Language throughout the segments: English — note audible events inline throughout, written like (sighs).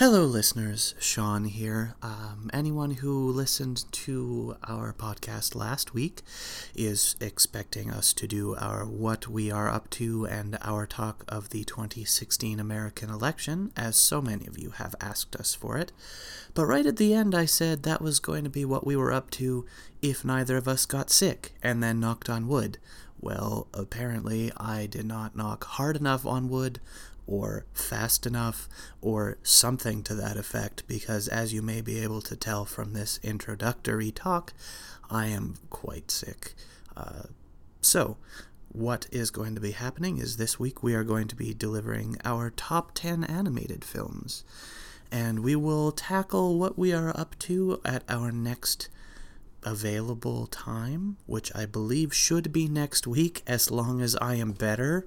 Hello, listeners. Shaun here. Um, anyone who listened to our podcast last week is expecting us to do our What We Are Up to and our talk of the 2016 American election, as so many of you have asked us for it. But right at the end, I said that was going to be what we were up to if neither of us got sick, and then knocked on wood. Well, apparently, I did not knock hard enough on wood or fast enough or something to that effect because as you may be able to tell from this introductory talk i am quite sick. Uh, so what is going to be happening is this week we are going to be delivering our top 10 animated films. And we will tackle what we are up to at our next available time which i believe should be next week as long as i am better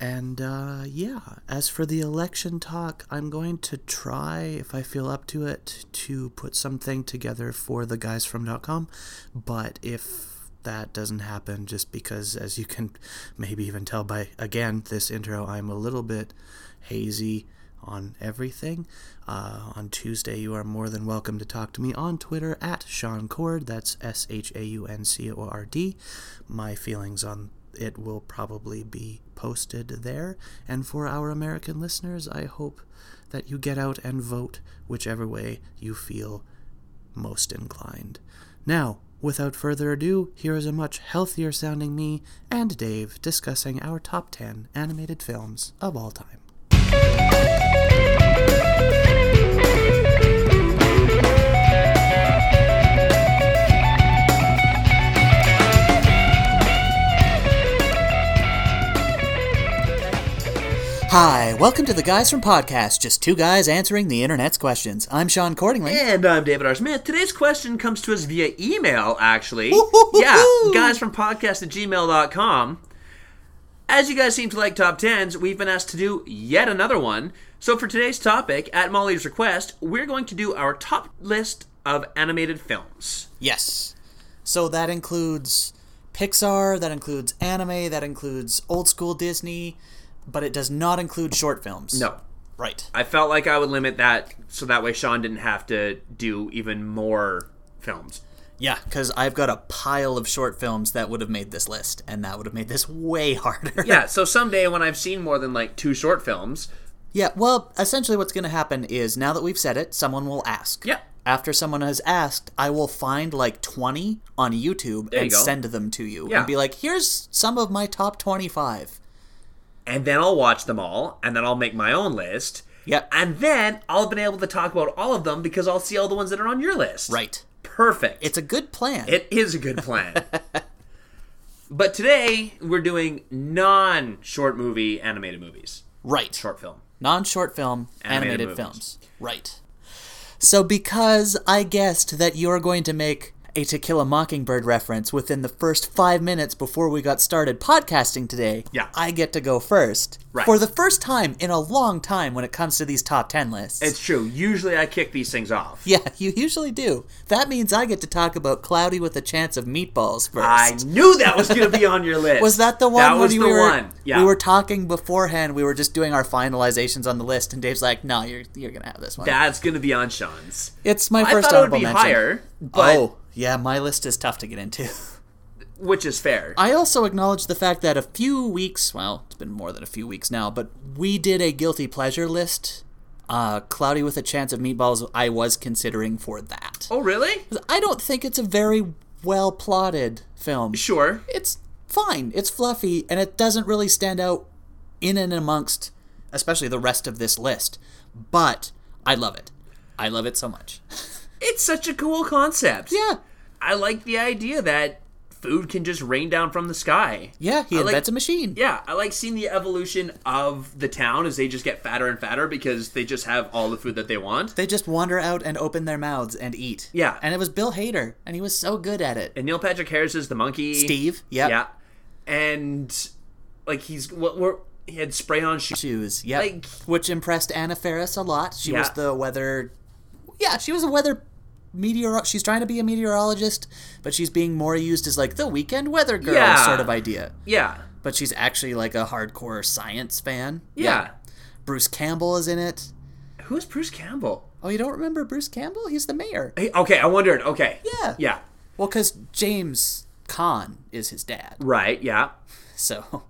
and uh, yeah, as for the election talk, I'm going to try, if I feel up to it, to put something together for the guys from .com. But if that doesn't happen, just because, as you can maybe even tell by again this intro, I'm a little bit hazy on everything. Uh, on Tuesday, you are more than welcome to talk to me on Twitter at Shaun Cord. That's S H A U N C O R D. My feelings on it will probably be posted there. And for our American listeners, I hope that you get out and vote whichever way you feel most inclined. Now, without further ado, here is a much healthier sounding me and Dave discussing our top 10 animated films of all time. Hi, welcome to the Guys from Podcast, just two guys answering the internet's questions. I'm Shaun Cordingly. And I'm David R. Smith. Today's question comes to us via email, actually. Yeah, guys from podcast at gmail.com. As you guys seem to like top 10s, we've been asked to do yet another one. So for today's topic, at Molly's request, we're going to do our top list of animated films. Yes. So that includes Pixar, that includes anime, that includes old school Disney, but it does not include short films. No. Right. I felt like I would limit that so that way Shaun didn't have to do even more films. Yeah, because I've got a pile of short films that would have made this list, and that would have made this way harder. Yeah, (laughs) so someday when I've seen more than like two short films, Yeah, well, essentially what's going to happen is now that we've said it, someone will ask. Yeah. After someone has asked, I will find like 20 on YouTube There and go. send them to you Yeah. and be like, here's some of my top 25. And then I'll watch them all, and then I'll make my own list. Yep. And then I'll have been able to talk about all of them because I'll see all the ones that are on your list. Right. Perfect. It's a good plan. It is a good plan. (laughs) but today we're doing non-short movie animated movies. right. Short film. non short film Animated animated, films. Right. So, because I guessed that you're going to make a To Kill a Mockingbird reference within the first five minutes before we got started podcasting today, Yeah. I get to go first. Right. For the first time in a long time when it comes to these top 10 lists. It's true. Usually I kick these things off. yeah, (laughs) you usually do. That means I get to talk about Cloudy with a Chance of Meatballs first. I knew that was going to be on your (laughs) list. Was that the one That was we the were one. Yeah. we were talking beforehand? We were just doing our finalizations on the list, and Dave's like, "No, you're you're gonna have this one." That's going to be on Shaun's. it's my I first thought it would be mention. higher, but oh, yeah, my list is tough to get into. (laughs) which is fair. I also acknowledge the fact that a few weeks, well, it's been more than a few weeks now, but we did a guilty pleasure list. Uh, Cloudy with a Chance of Meatballs, I was considering for that. oh, really? I don't think it's a very well plotted film. Sure. It's fine, it's fluffy, and it doesn't really stand out in and amongst, especially the rest of this list. But I love it. I love it so much. (laughs) It's such a cool concept. Yeah, I like the idea that food can just rain down from the sky. yeah, he I like- a machine. Yeah, I like seeing the evolution of the town as they just get fatter and fatter because they just have all the food that they want. They just wander out and open their mouths and eat. Yeah. And it was Bill Hader, and he was so good at it. And Neil Patrick Harris is the monkey. Steve, yep. Yeah. And like he's what we're he had spray on shoes. Shoes, yeah. Like- Which impressed Anna Faris a lot. She was the weather. Yeah, she was a weather meteor. She's trying to be a meteorologist, but she's being more used as like the weekend weather girl Yeah. sort of idea. Yeah. But she's actually like a hardcore science fan. Yeah. Bruce Campbell is in it. Who's Bruce Campbell? Oh, you don't remember Bruce Campbell? He's the mayor. Hey, okay, I wondered. Okay. Yeah. Yeah. Well, because James Caan is his dad. Right. Yeah. So,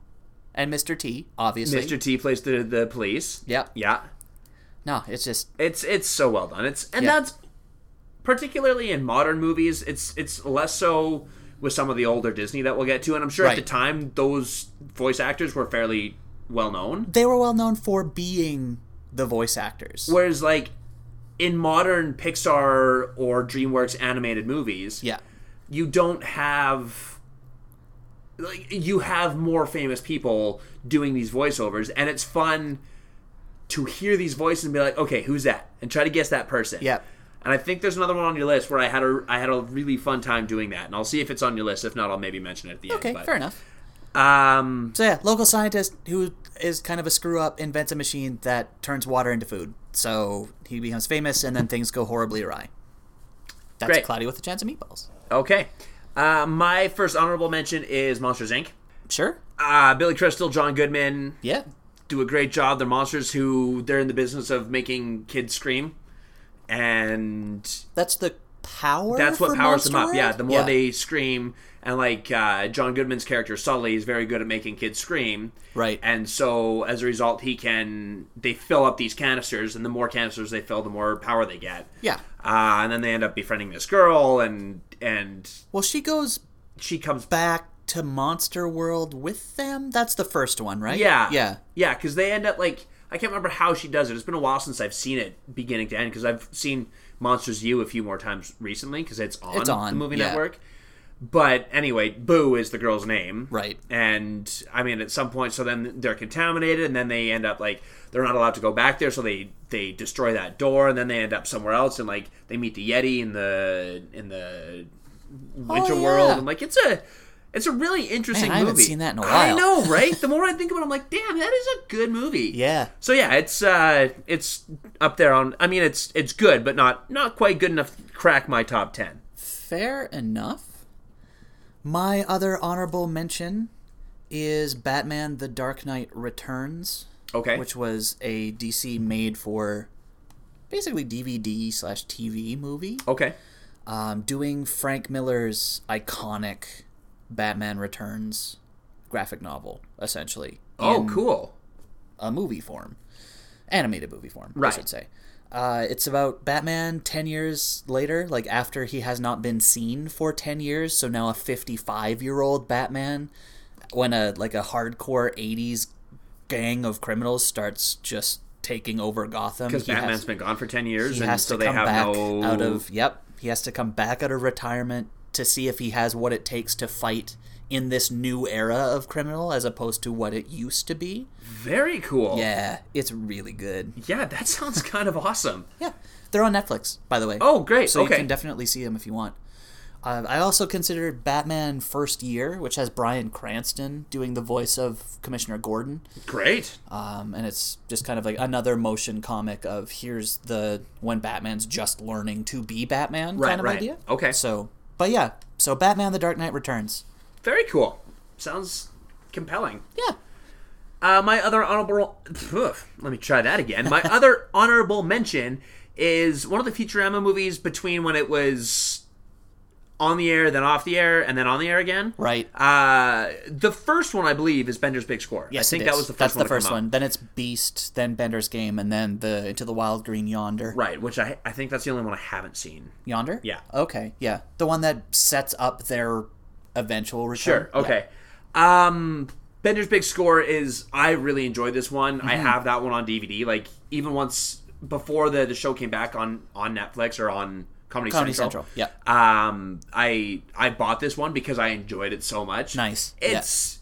and Mr. T, obviously. Mr. T plays the the police. Yep. Yeah. No, it's just It's it's so well done. It's and Yeah. that's particularly in modern movies. It's it's less so with some of the older Disney that we'll get to, and I'm sure at the time those voice actors were fairly well known. they were well known for being the voice actors. Whereas like in modern Pixar or DreamWorks animated movies, yeah. you don't have like you have more famous people doing these voiceovers and it's fun to hear these voices and be like okay who's that and try to guess that person Yep. And i think there's another one on your list where i had a i had a really fun time doing that and i'll see if it's on your list if not i'll maybe mention it at the Okay, end Okay, fair enough. um So yeah, local scientist who is kind of a screw up invents a machine that turns water into food. So he becomes famous, and then things go horribly awry. That's Great. Cloudy with a Chance of Meatballs. okay uh, my first honorable mention is monsters inc Sure. uh, billy crystal john goodman Yeah. do a great job. They're monsters who they're in the business of making kids scream, and That's the power. that's what powers them up. Yeah, the more they scream, and like uh, John Goodman's character Sully is very good at making kids scream, Right. And so as a result, he can they fill up these canisters, and the more canisters they fill, the more power they get. Yeah. Uh, and then they end up befriending this girl, and and Well, she goes she comes back to Monster World with them. That's the first one, right? Yeah, Yeah. yeah. Because they end up like I can't remember how she does it. It's been a while since I've seen it beginning to end. Because I've seen Monsters U a few more times recently because it's on, It's on, the movie yeah. network. But anyway, Boo is the girl's name, Right. And I mean, at some point, so then they're contaminated, and then they end up like they're not allowed to go back there, so they they destroy that door, and then they end up somewhere else, and like they meet the Yeti in the in the oh, Winter Oh, yeah. World, and like it's a it's a really interesting Man, I haven't movie. seen that in a I while. I know, right? (laughs) the more I think about it, I'm like, damn, that is a good movie. Yeah. So yeah, it's uh it's up there on I mean it's it's good, but not not quite good enough to crack my top 10. Fair enough. My other honorable mention is Batman: The Dark Knight Returns, Okay. which was a DC made for basically DVD slash TV movie, okay. um, doing Frank Miller's iconic Batman Returns graphic novel, essentially. Oh, cool. a movie form, animated movie form, Right. I should say. Uh, it's about Batman 10 years later, like after he has not been seen for 10 years, so now a 55 year old Batman, when a like a hardcore 80s gang of criminals starts just taking over Gotham. He Batman's has, been gone for 10 years he and has so to they come have back no out of yep, he has to come back out of retirement to see if he has what it takes to fight in this new era of criminal as opposed to what it used to be. Very cool. Yeah, it's really good. Yeah, that sounds (laughs) kind of awesome. Yeah, they're on Netflix, by the way. Oh, great. so okay. you can definitely see them if you want. Uh, I also considered Batman First Year, which has Bryan Cranston doing the voice of Commissioner Gordon, great. um, and it's just kind of like another motion comic of here's the when Batman's just learning to be Batman Right, kind of right. idea. Okay. So, but yeah, so Batman: The Dark Knight Returns. Very cool. Sounds compelling. Yeah, Uh, my other honorable. Ugh, let me try that again. My (laughs) other honorable mention is one of the Futurama movies between when it was on the air, then off the air, and then on the air again. right. Uh, the first one, I believe, is Bender's Big Score. Yes, I think that was the first That's one. the first one. Then it's Beast, then Bender's Game, and then the Into the Wild Green Yonder. Right, which I I think that's the only one I haven't seen. Yonder? Yeah. Okay, yeah. The one that sets up their eventual return. Sure. Okay. Um, Bender's Big Score is I really enjoyed this one. Mm-hmm. I have that one on DVD. Like even once before the the show came back on on Netflix or on Comedy, Comedy Central. Central, yeah. Um, I I bought this one because I enjoyed it so much. Nice. Yeah. It's.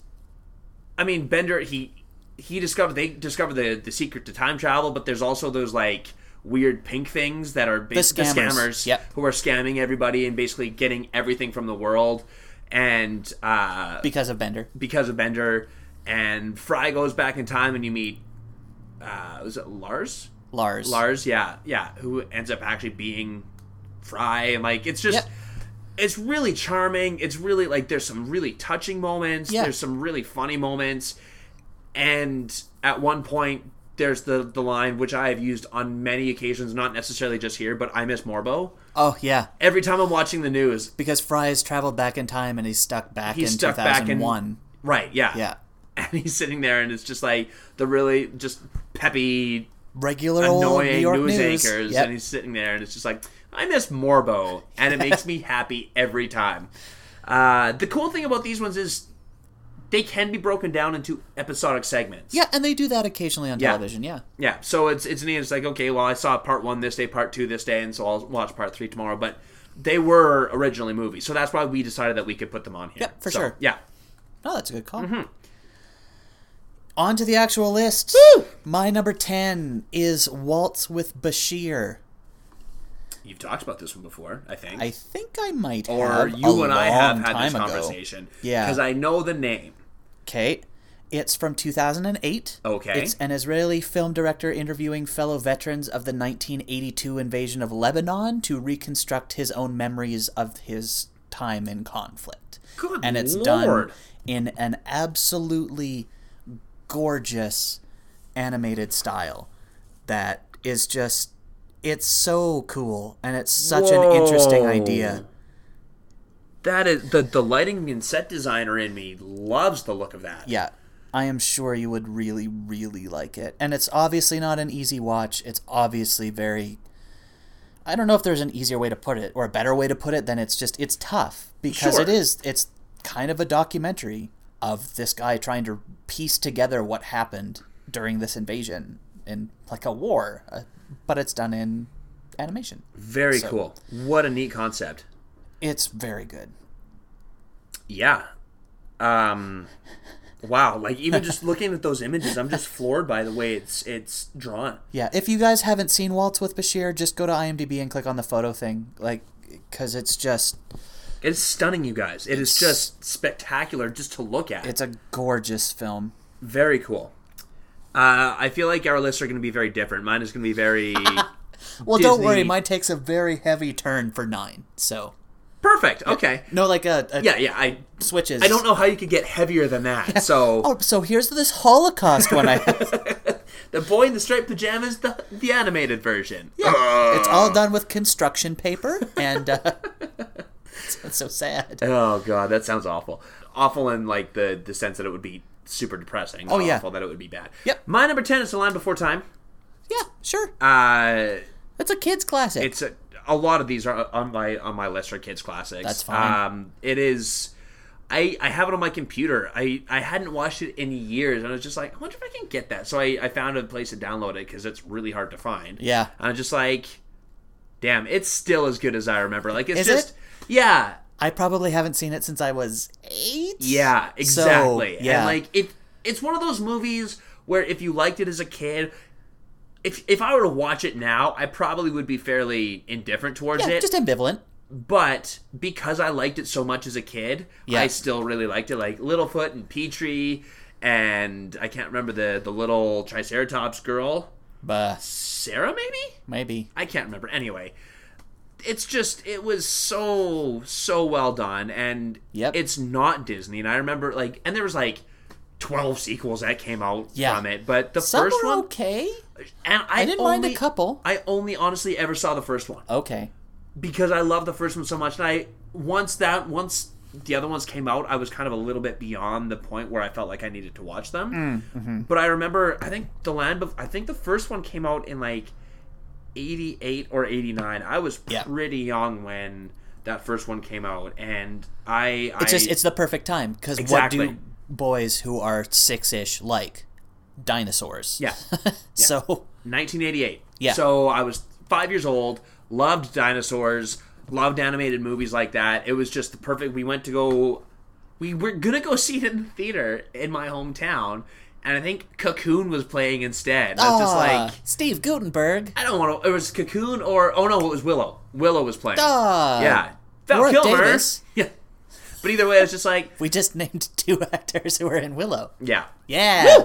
I mean, Bender he he discovered they discovered the the secret to time travel, but there's also those like weird pink things that are ba- The scammers. Yep. who are scamming everybody and basically getting everything from the world and uh, Because of Bender. because of Bender and Fry goes back in time and you meet uh, was it Lars Lars. Lars yeah yeah who ends up actually being Fry and like it's just it's really charming it's really like there's some really touching moments Yeah. there's some really funny moments and at one point there's the the line which I have used on many occasions, not necessarily just here, but I miss Morbo. Oh yeah, Every time I'm watching the news, because Fry has traveled back in time and he's stuck back He's in stuck back in- 2001. right? Yeah, Yeah, (laughs) And he's sitting there, and it's just like the really just peppy, regular old New annoying York news, news. anchors, Yep. and he's sitting there, and it's just like I miss Morbo, and it makes me (laughs) happy every time. Uh, the cool thing about these ones is they can be broken down into episodic segments. yeah, and they do that occasionally on Yeah. television. Yeah, Yeah, so it's it's neat. It's like okay, well, I saw part one this day, part two this day, and so I'll watch part three tomorrow. But they were originally movies, so that's why we decided that we could put them on here. Yep, for So, sure. Yeah, Oh, that's a good call. Mm-hmm. On to the actual list. My number 10 is Waltz with Bashir. You've talked about this one before, I think, I think I might or you a and I have had this ago. conversation. Yeah. because I know the name. Okay. It's from 2008. Okay. It's an Israeli film director interviewing fellow veterans of the 1982 invasion of Lebanon to reconstruct his own memories of his time in conflict. Good and it's Lord. done in an absolutely gorgeous animated style that is just it's so cool and it's such an interesting idea. That is the the lighting and set designer in me loves the look of that. Yeah. I am sure you would really, really like it. And it's obviously not an easy watch. It's obviously very. I don't know if there's an easier way to put it or a better way to put it than it's just. It's tough because Sure. it is. It's kind of a documentary of this guy trying to piece together what happened during this invasion in like a war. Uh, but it's done in animation. Very So- cool. What a neat concept. It's very good. Yeah. Um wow, like even just (laughs) looking at those images, I'm just floored by the way it's it's drawn. Yeah, if you guys haven't seen Waltz with Bashir, just go to IMDb and click on the photo thing. Like, because it's just. It's stunning, you guys. It is just spectacular just to look at. It's a gorgeous film. very cool. Uh, I feel like our lists are going to be very different. Mine is going to be very (laughs) Well, don't worry, mine takes a very heavy turn for nine. So perfect. Okay. no, like a, a Yeah, yeah. I switches. I don't know how you could get heavier than that. So (laughs) Oh, so here's this Holocaust one I have. (laughs) the boy in the striped pajamas, the the animated version. Yeah, it's all done with construction paper, and uh, it's, it's so sad. Oh god, that sounds awful. Awful in like the the sense that it would be super depressing. Oh, yeah. that it would be bad. Yep. My number ten is The Land Before Time. Yeah, sure. Uh, It's a kids' classic. it's a, a lot of these are on my on my list are kids classics. That's fine. Um, it is. I, I have it on my computer. I, I hadn't watched it in years, and I was just like, I wonder if I can get that. So I, I found a place to download it because it's really hard to find. Yeah. And I'm just like, damn, it's still as good as I remember. Like it's Is just it? yeah, I probably haven't seen it since I was eight. Yeah, So, exactly. yeah. And like it it's one of those movies where if you liked it as a kid, if if I were to watch it now, I probably would be fairly indifferent towards yeah, it. just ambivalent. but because I liked it so much as a kid, Yeah. I still really liked it. Like Littlefoot and Petrie and I can't remember the the little Triceratops girl. But Cera maybe? maybe. I can't remember. Anyway, it's just it was so so well done, and Yep. it's not Disney. And I remember like, and there was like twelve sequels that came out Yeah. from it, but the Some first one, okay. and I, I didn't only, mind a couple. I only honestly ever saw the first one Okay. because I love the first one so much, and I once that once the other ones came out, I was kind of a little bit beyond the point where I felt like I needed to watch them. Mm, mm-hmm. But I remember, I think the land, I think the first one came out in like eighty eight or eighty nine. I was Yeah. pretty young when that first one came out, and I, It's I just it's the perfect time because Exactly. what do boys who are six ish like? Dinosaurs. yeah, (laughs) So 1988. Yeah. So I was five years old, loved dinosaurs, loved animated movies like that. It was just the perfect. We went to go. We were gonna go (laughs) see it in the theater in my hometown, and I think Cocoon was playing instead. I was just like, Steve Guttenberg. I don't want to. It was Cocoon or oh no, it was Willow. Willow was playing. Ah, yeah, Val Warwick Kilmer. Davis. (laughs) Yeah, but either way, I was just like, We just named (laughs) two actors who were in Willow. yeah. Yeah.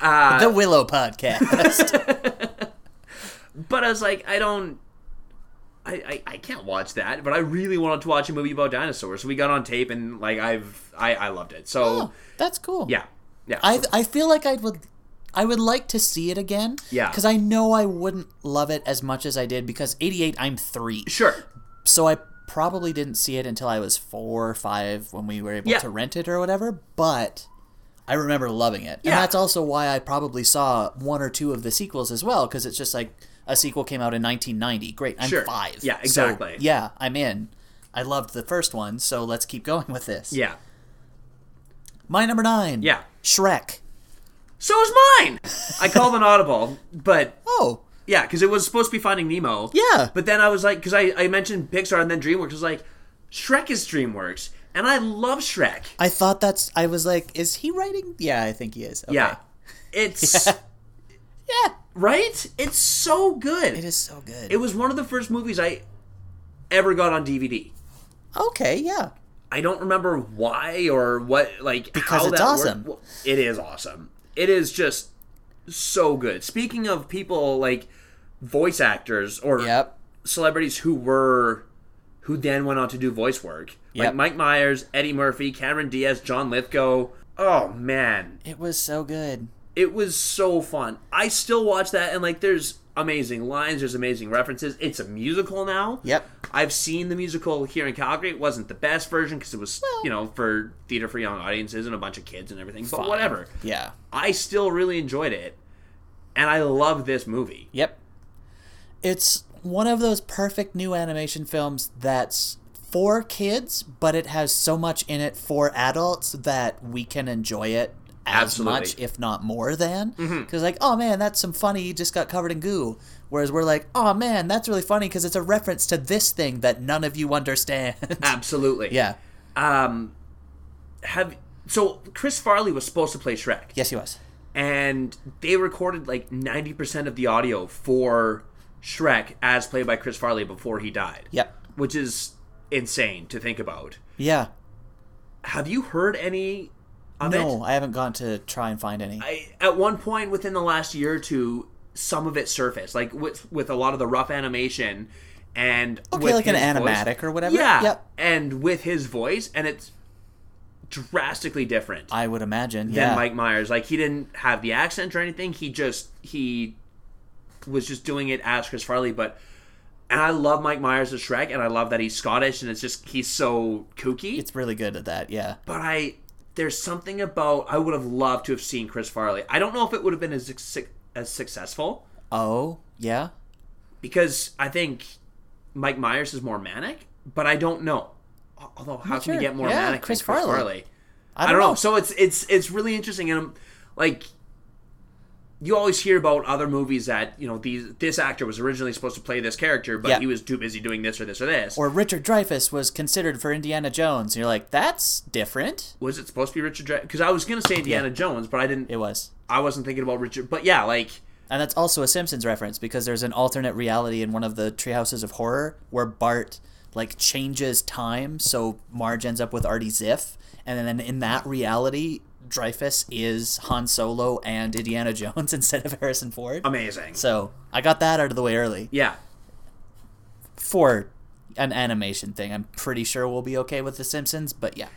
Uh, the Willow podcast. (laughs) But I was like, I don't. I, I, I can't watch that, but I really wanted to watch a movie about dinosaurs. So we got on tape, and like I've I, I loved it. So oh, that's cool. yeah, yeah. I I feel like I would I would like to see it again. Yeah. Because I know I wouldn't love it as much as I did because 88, I'm three. Sure. So I probably didn't see it until I was four or five when we were able Yeah. to rent it or whatever. But I remember loving it. Yeah. And that's also why I probably saw one or two of the sequels as well because it's just like a sequel came out in 1990. Great. I'm Sure. five. Yeah, So, exactly. yeah, I'm in. I loved the first one, so let's keep going with this. Yeah. My number nine. Yeah. Shrek. So is mine. I called an audible, but Oh, yeah, because it was supposed to be Finding Nemo. Yeah. But then I was like, because I, I mentioned Pixar and then DreamWorks. I was like, Shrek is DreamWorks, and I love Shrek. I thought that's. I was like, is he writing? Yeah, I think he is. Okay. Yeah. (laughs) It's Yeah. right. It's so good. It is so good. It was one of the first movies I ever got on DVD. okay, yeah. I don't remember why or what, like Because how it's awesome. Worked. It is awesome. It is just so good. Speaking of people like voice actors or Yep. celebrities who were who then went on to do voice work, like Yep. Mike Myers, Eddie Murphy, Cameron Diaz, John Lithgow. Oh man, It was so good. it was so fun. I still watch that and like there's amazing lines, there's amazing references. It's a musical now. Yep. I've seen the musical here in Calgary. It wasn't the best version because it was, you know, for theater for young audiences and a bunch of kids and everything. But Fine. whatever. Yeah. I still really enjoyed it. And I love this movie. Yep. It's one of those perfect new animation films that's for kids, but it has so much in it for adults that we can enjoy it as Absolutely. much, if not more than. Mm-hmm. Because, like, oh man, that's some funny, you just got covered in goo. Whereas we're like, oh man, that's really funny because it's a reference to this thing that none of you understand. (laughs) Absolutely. yeah. Um have so Chris Farley was supposed to play Shrek. Yes, he was. and they recorded like 90% of the audio for Shrek as played by Chris Farley before he died. Yep. Which is insane to think about. Yeah. Have you heard any of it? No, I haven't gone to try and find any. I, at one point within the last year or two, some of it surfaced, like with with a lot of the rough animation and okay, with like an his voice. animatic or whatever. Yeah, Yep. and with his voice, and it's drastically different I would imagine. than yeah. Mike Myers. Like he didn't have the accent or anything. He just he was just doing it as Chris Farley, but. And I love Mike Myers as Shrek, and I love that he's Scottish, and it's just he's so kooky. It's really good at that. Yeah. but I there's something about I would have loved to have seen Chris Farley. I don't know if it would have been as as successful Oh, yeah. because I think Mike Myers is more manic, but I don't know. Although how can you sure. get more Yeah, manic Chris than Chris Farley. Farley? I I don't, don't know. know. So it's it's it's really interesting, and I'm like. You always hear about other movies that you know these this actor was originally supposed to play this character, but Yeah. he was too busy doing this or this or this. Or Richard Dreyfuss was considered for Indiana Jones. And you're like, that's different. was it supposed to be Richard? Because I was gonna say Indiana Jones, but I didn't. It was. I wasn't thinking about Richard. But yeah, like And that's also a Simpsons reference because there's an alternate reality in one of the Treehouses of Horror where Bart like changes time, so Marge ends up with Artie Ziff, and then in that reality, Dreyfuss is Han Solo and Indiana (laughs) Jones instead of Harrison Ford. amazing. So I got that out of the way early Yeah, for an animation thing. I'm pretty sure we'll be okay with the Simpsons, but yeah,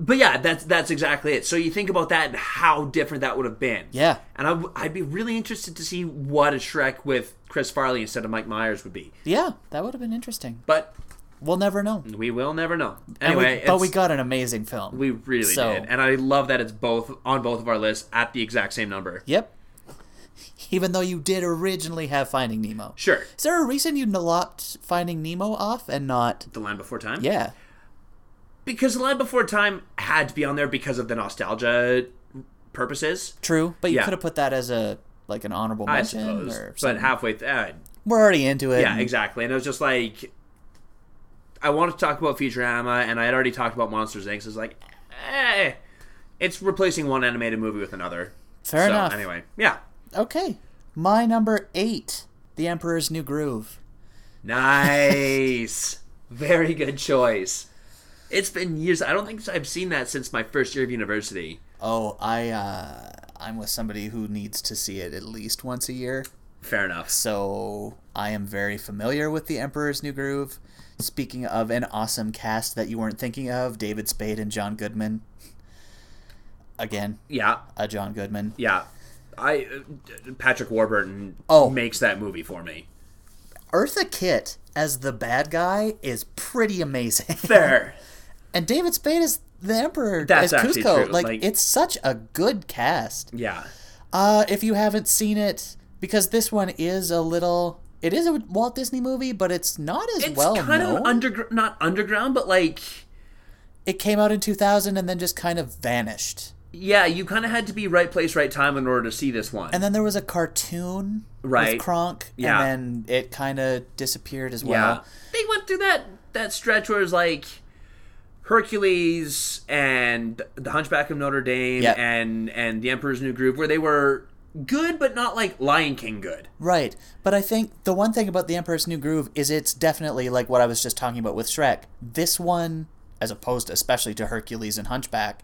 but yeah, that's that's exactly it. So you think about that and how different that would have been. yeah, and I w- I'd be really interested to see what a Shrek with Chris Farley instead of Mike Myers would be. yeah. That would have been interesting. But We'll never know. we will never know. And we- Anyway, but we got an amazing film. we really so- did, and I love that it's both on both of our lists at the exact same number. Yep. (laughs) Even though you did originally have Finding Nemo. Sure, Is there a reason you lopped Finding Nemo off and not? The Land Before Time. Yeah. because The Land Before Time had to be on there because of the nostalgia purposes. True, but you Yeah. could have put that as a like an honorable I mention suppose, or but halfway, th- uh, We're already into it. Yeah, and- exactly. And it was just like I wanted to talk about Futurama, and I had already talked about Monsters Inc. So it's like, eh, it's replacing one animated movie with another. Fair so, enough. Anyway, yeah, Okay. My number eight, The Emperor's New Groove. nice, (laughs) very good choice. It's been years. I don't think I've seen that since my first year of university. Oh, I uh I'm with somebody who needs to see it at least once a year. Fair enough. So I am very familiar with The Emperor's New Groove. Speaking of an awesome cast that you weren't thinking of, David Spade and John Goodman. Again, Yeah, a John Goodman. yeah. I Patrick Warburton Oh. makes that movie for me. Eartha Kitt as the bad guy is pretty amazing. (laughs) Fair. and David Spade is the Emperor That's as actually Kuzco. true, Like, like- it's such a good cast. Yeah. Uh, if you haven't seen it, because this one is a little, it is a Walt Disney movie, but it's not as It's well It's kind known. of underground, not underground, but like, it came out in 2000 and then just kind of vanished. yeah, you kind of had to be right place, right time in order to see this one. And then there was a cartoon Right. with Kronk, Yeah. and then it kind of disappeared as well. yeah, they went through that that stretch where it was like Hercules and the Hunchback of Notre Dame Yeah. and and the Emperor's New Groove, where they were good, but not like Lion King good. Right. But I think the one thing about The Emperor's New Groove is it's definitely like what I was just talking about with Shrek. This one, as opposed especially to Hercules and Hunchback,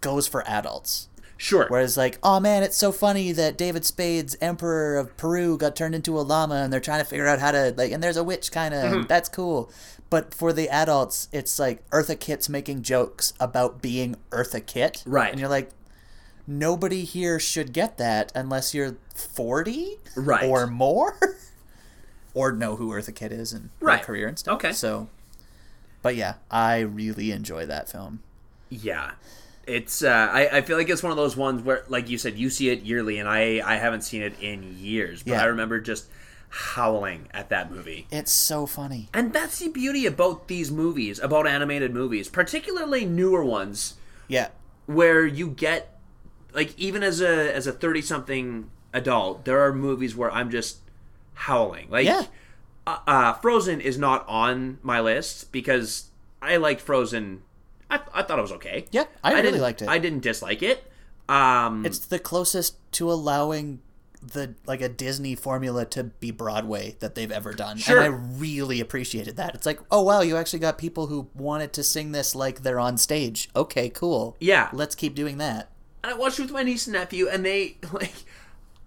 goes for adults. Sure. Whereas like, oh man, it's so funny that David Spade's Emperor of Peru got turned into a llama and they're trying to figure out how to like and there's a witch kind of Mm-hmm. that's cool. But for the adults, it's like Eartha Kitt's making jokes about being Eartha Kitt. Right. And you're like, nobody here should get that unless you're 40 Right. or more (laughs) or know who Eartha Kitt is and her career and stuff. Okay. So but yeah, I really enjoy that film. Yeah. It's uh I, I feel like it's one of those ones where like you said, you see it yearly and I I haven't seen it in years. But Yeah. I remember just howling at that movie. It's so funny. And that's the beauty about these movies, about animated movies, particularly newer ones, Yeah. where you get like even as a as a 30 something adult, there are movies where I'm just howling. Like Yeah. uh, uh Frozen is not on my list because I liked Frozen. I, I thought it was okay. Yeah, I really didn't- liked it. I didn't dislike it. Um It's the closest to allowing the like a Disney formula to be Broadway that they've ever done. Sure. And I really appreciated that. It's like, oh wow, you actually got people who wanted to sing this like they're on stage. Okay, cool. Yeah. Let's keep doing that. And I watched it with my niece and nephew, and they (laughs) like.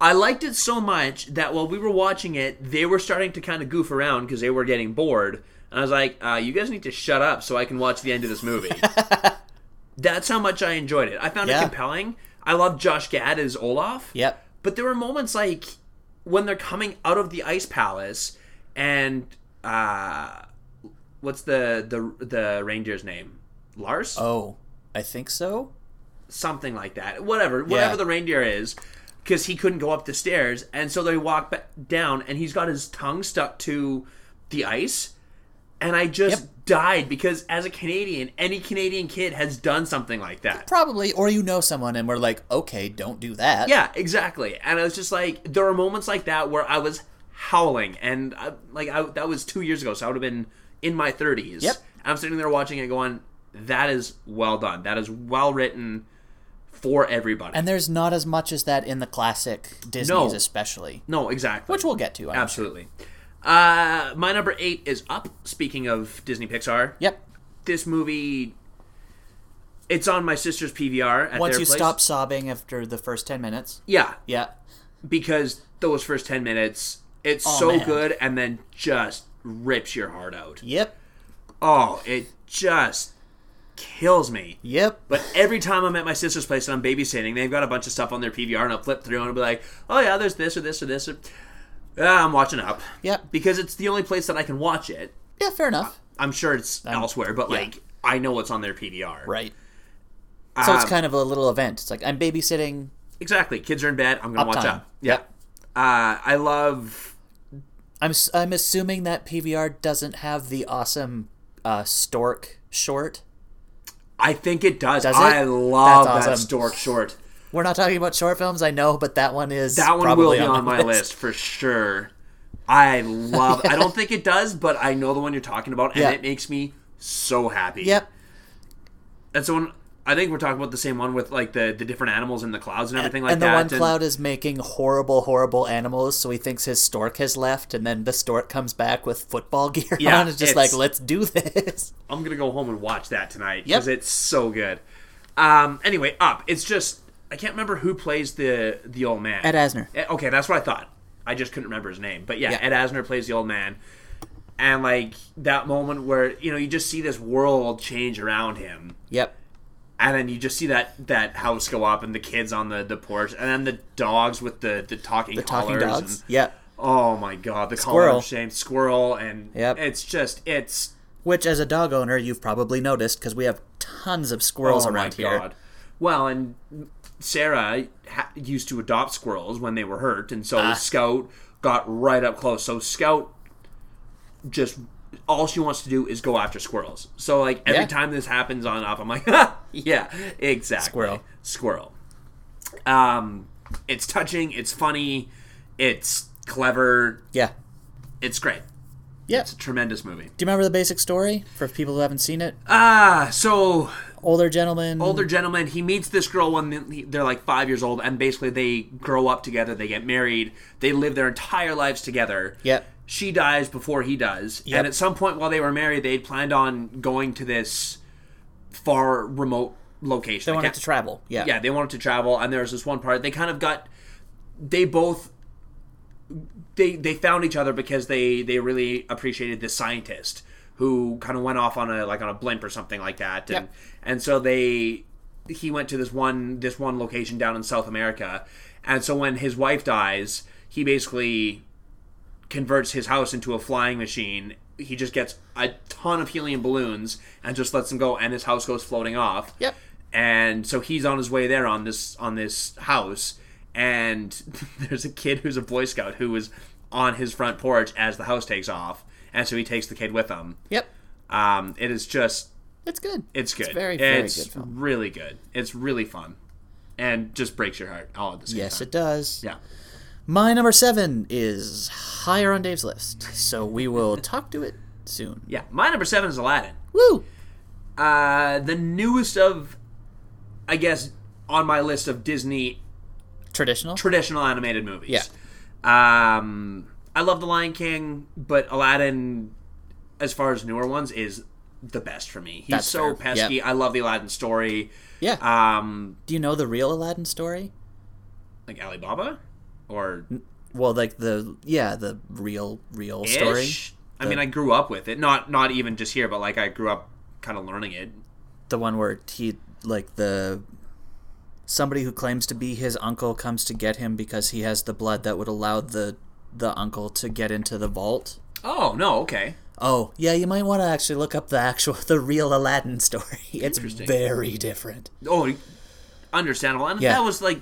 I liked it so much that while we were watching it, they were starting to kind of goof around because they were getting bored. And I was like, uh, "You guys need to shut up so I can watch the end of this movie." (laughs) That's how much I enjoyed it. I found Yeah. it compelling. I love Josh Gad as Olaf. Yep. But there were moments like when they're coming out of the ice palace, and uh, what's the the the reindeer's name? Lars Oh, I think so. Something like that. Whatever, whatever Yeah. the reindeer is, because he couldn't go up the stairs, and so they walk back down, and he's got his tongue stuck to the ice, and I just Yep. died because as a Canadian, any Canadian kid has done something like that. Probably, or you know someone, and we're like, okay, don't do that. Yeah, exactly. And I was just like, there were moments like that where I was howling, and I, like I, that was two years ago, so I would have been in my thirties. Yep. I'm sitting there watching it, going, "That is well done. That is well written for everybody." And there's not as much as that in the classic Disney's, No. especially, no, exactly. which we'll get to. I'm sure. Absolutely. Uh, my number eight is up. Speaking of Disney Pixar, Yep. this movie, it's on my sister's PVR at Once you place. stop sobbing after the first ten minutes. yeah, Yeah. because those first ten minutes, it's Oh, so man. good, and then just rips your heart out. Yep. Oh, it just kills me. Yep. But every time I'm at my sister's place and I'm babysitting, they've got a bunch of stuff on their PVR, and I'll flip through and I'll be like, "Oh yeah, there's this or this or this." Or, ah, I'm watching up. Yep. Because it's the only place that I can watch it. Yeah, fair enough. I'm sure it's elsewhere, but yeah. like I know what's on their PVR. Right. So it's Um, kind of a little event. It's like I'm babysitting. exactly. Kids are in bed. I'm gonna watch up. Yep. Uh, I love. I'm I'm assuming that PVR doesn't have the awesome uh, stork short. I think it does. Does it? I love That's that awesome. stork short. We're not talking about short films, I know, but that one is That one probably will be on my list. list for sure. I love. I don't (laughs) think it does, but I know the one you're talking about, and Yeah. it makes me so happy. Yep. That's the one. I think we're talking about the same one with like the the different animals in the clouds and everything like that. and the one cloud is making horrible, horrible animals, so he thinks his stork has left, and then the stork comes back with football (laughs) gear Yeah, on. It's just it's- like, let's do this. (laughs) I'm gonna go home and watch that tonight Yep. because it's so good. Um. Anyway, up. It's just I can't remember who plays the the old man. Ed Asner. Eh, Okay, that's what I thought. I just couldn't remember his name. But yeah, Yeah. Ed Asner plays the old man. And like that moment where, you know, you just see this world change around him. Yep. And then you just see that that house go up and the kids on the the porch, and then the dogs with the the talking The talking dogs. and- Yeah. oh my god, the Squirrel. collar of shame, squirrel, and Yep. it's just it's Which, as a dog owner, you've probably noticed because we have tons of squirrels oh around my here. god. Well, and Sarah ha- used to adopt squirrels when they were hurt, and so Ah. Scout got right up close. So Scout just all she wants to do is go after squirrels. So like every Yeah. time this happens on up, I'm like, (laughs) yeah, exactly, Squirrel. squirrel. Um, it's touching. It's funny. It's clever. Yeah. It's great. Yeah. It's a tremendous movie. Do you remember the basic story for people who haven't seen it? Ah, so Older gentleman. older gentleman. He meets this girl when they're like five years old, and basically they grow up together. They get married. They live their entire lives together. Yep. She dies before he does, Yep. and at some point while they were married, they'd planned on going to this far remote location. They wanted to travel. Yeah. yeah, they wanted to travel, and there was this one part. They kind of got, they both, they they found each other because they they really appreciated this scientist who kind of went off on a like on a blimp or something like that, and Yep. and so they he went to this one this one location down in South America, and so when his wife dies, he basically converts his house into a flying machine. He just gets a ton of helium balloons and just lets them go, and his house goes floating off Yep. and so he's on his way there on this on this house and (laughs) there's a kid who's a boy scout who is on his front porch as the house takes off and so he takes the kid with him Yep. um, it is just It's good. it's good It's very, very It's good film. really good it's really fun and just breaks your heart all at the same Yes, time it does. yeah My number seven is higher on Dave's list, so we will (laughs) talk to it soon. yeah my number seven is aladdin Woo! uh, the newest of i guess on my list of disney Traditional. traditional animated movies. Yeah. Um, I love The Lion King, but Aladdin, as far as newer ones, is the best for me. He's That's so fair. pesky. Yep. I love the Aladdin story. yeah. Um, Do you know the real Aladdin story? like Alibaba or Well, like the yeah, the real real story. ish. I mean, I grew up with it. Not not even just here, but like I grew up kind of learning it. The one where he like the somebody who claims to be his uncle comes to get him because he has the blood that would allow the the uncle to get into the vault. Oh no, okay. Oh, yeah, you might want to actually look up the actual (laughs) the real Aladdin story. (laughs) It's very different. Oh, understandable. And Yeah. that was like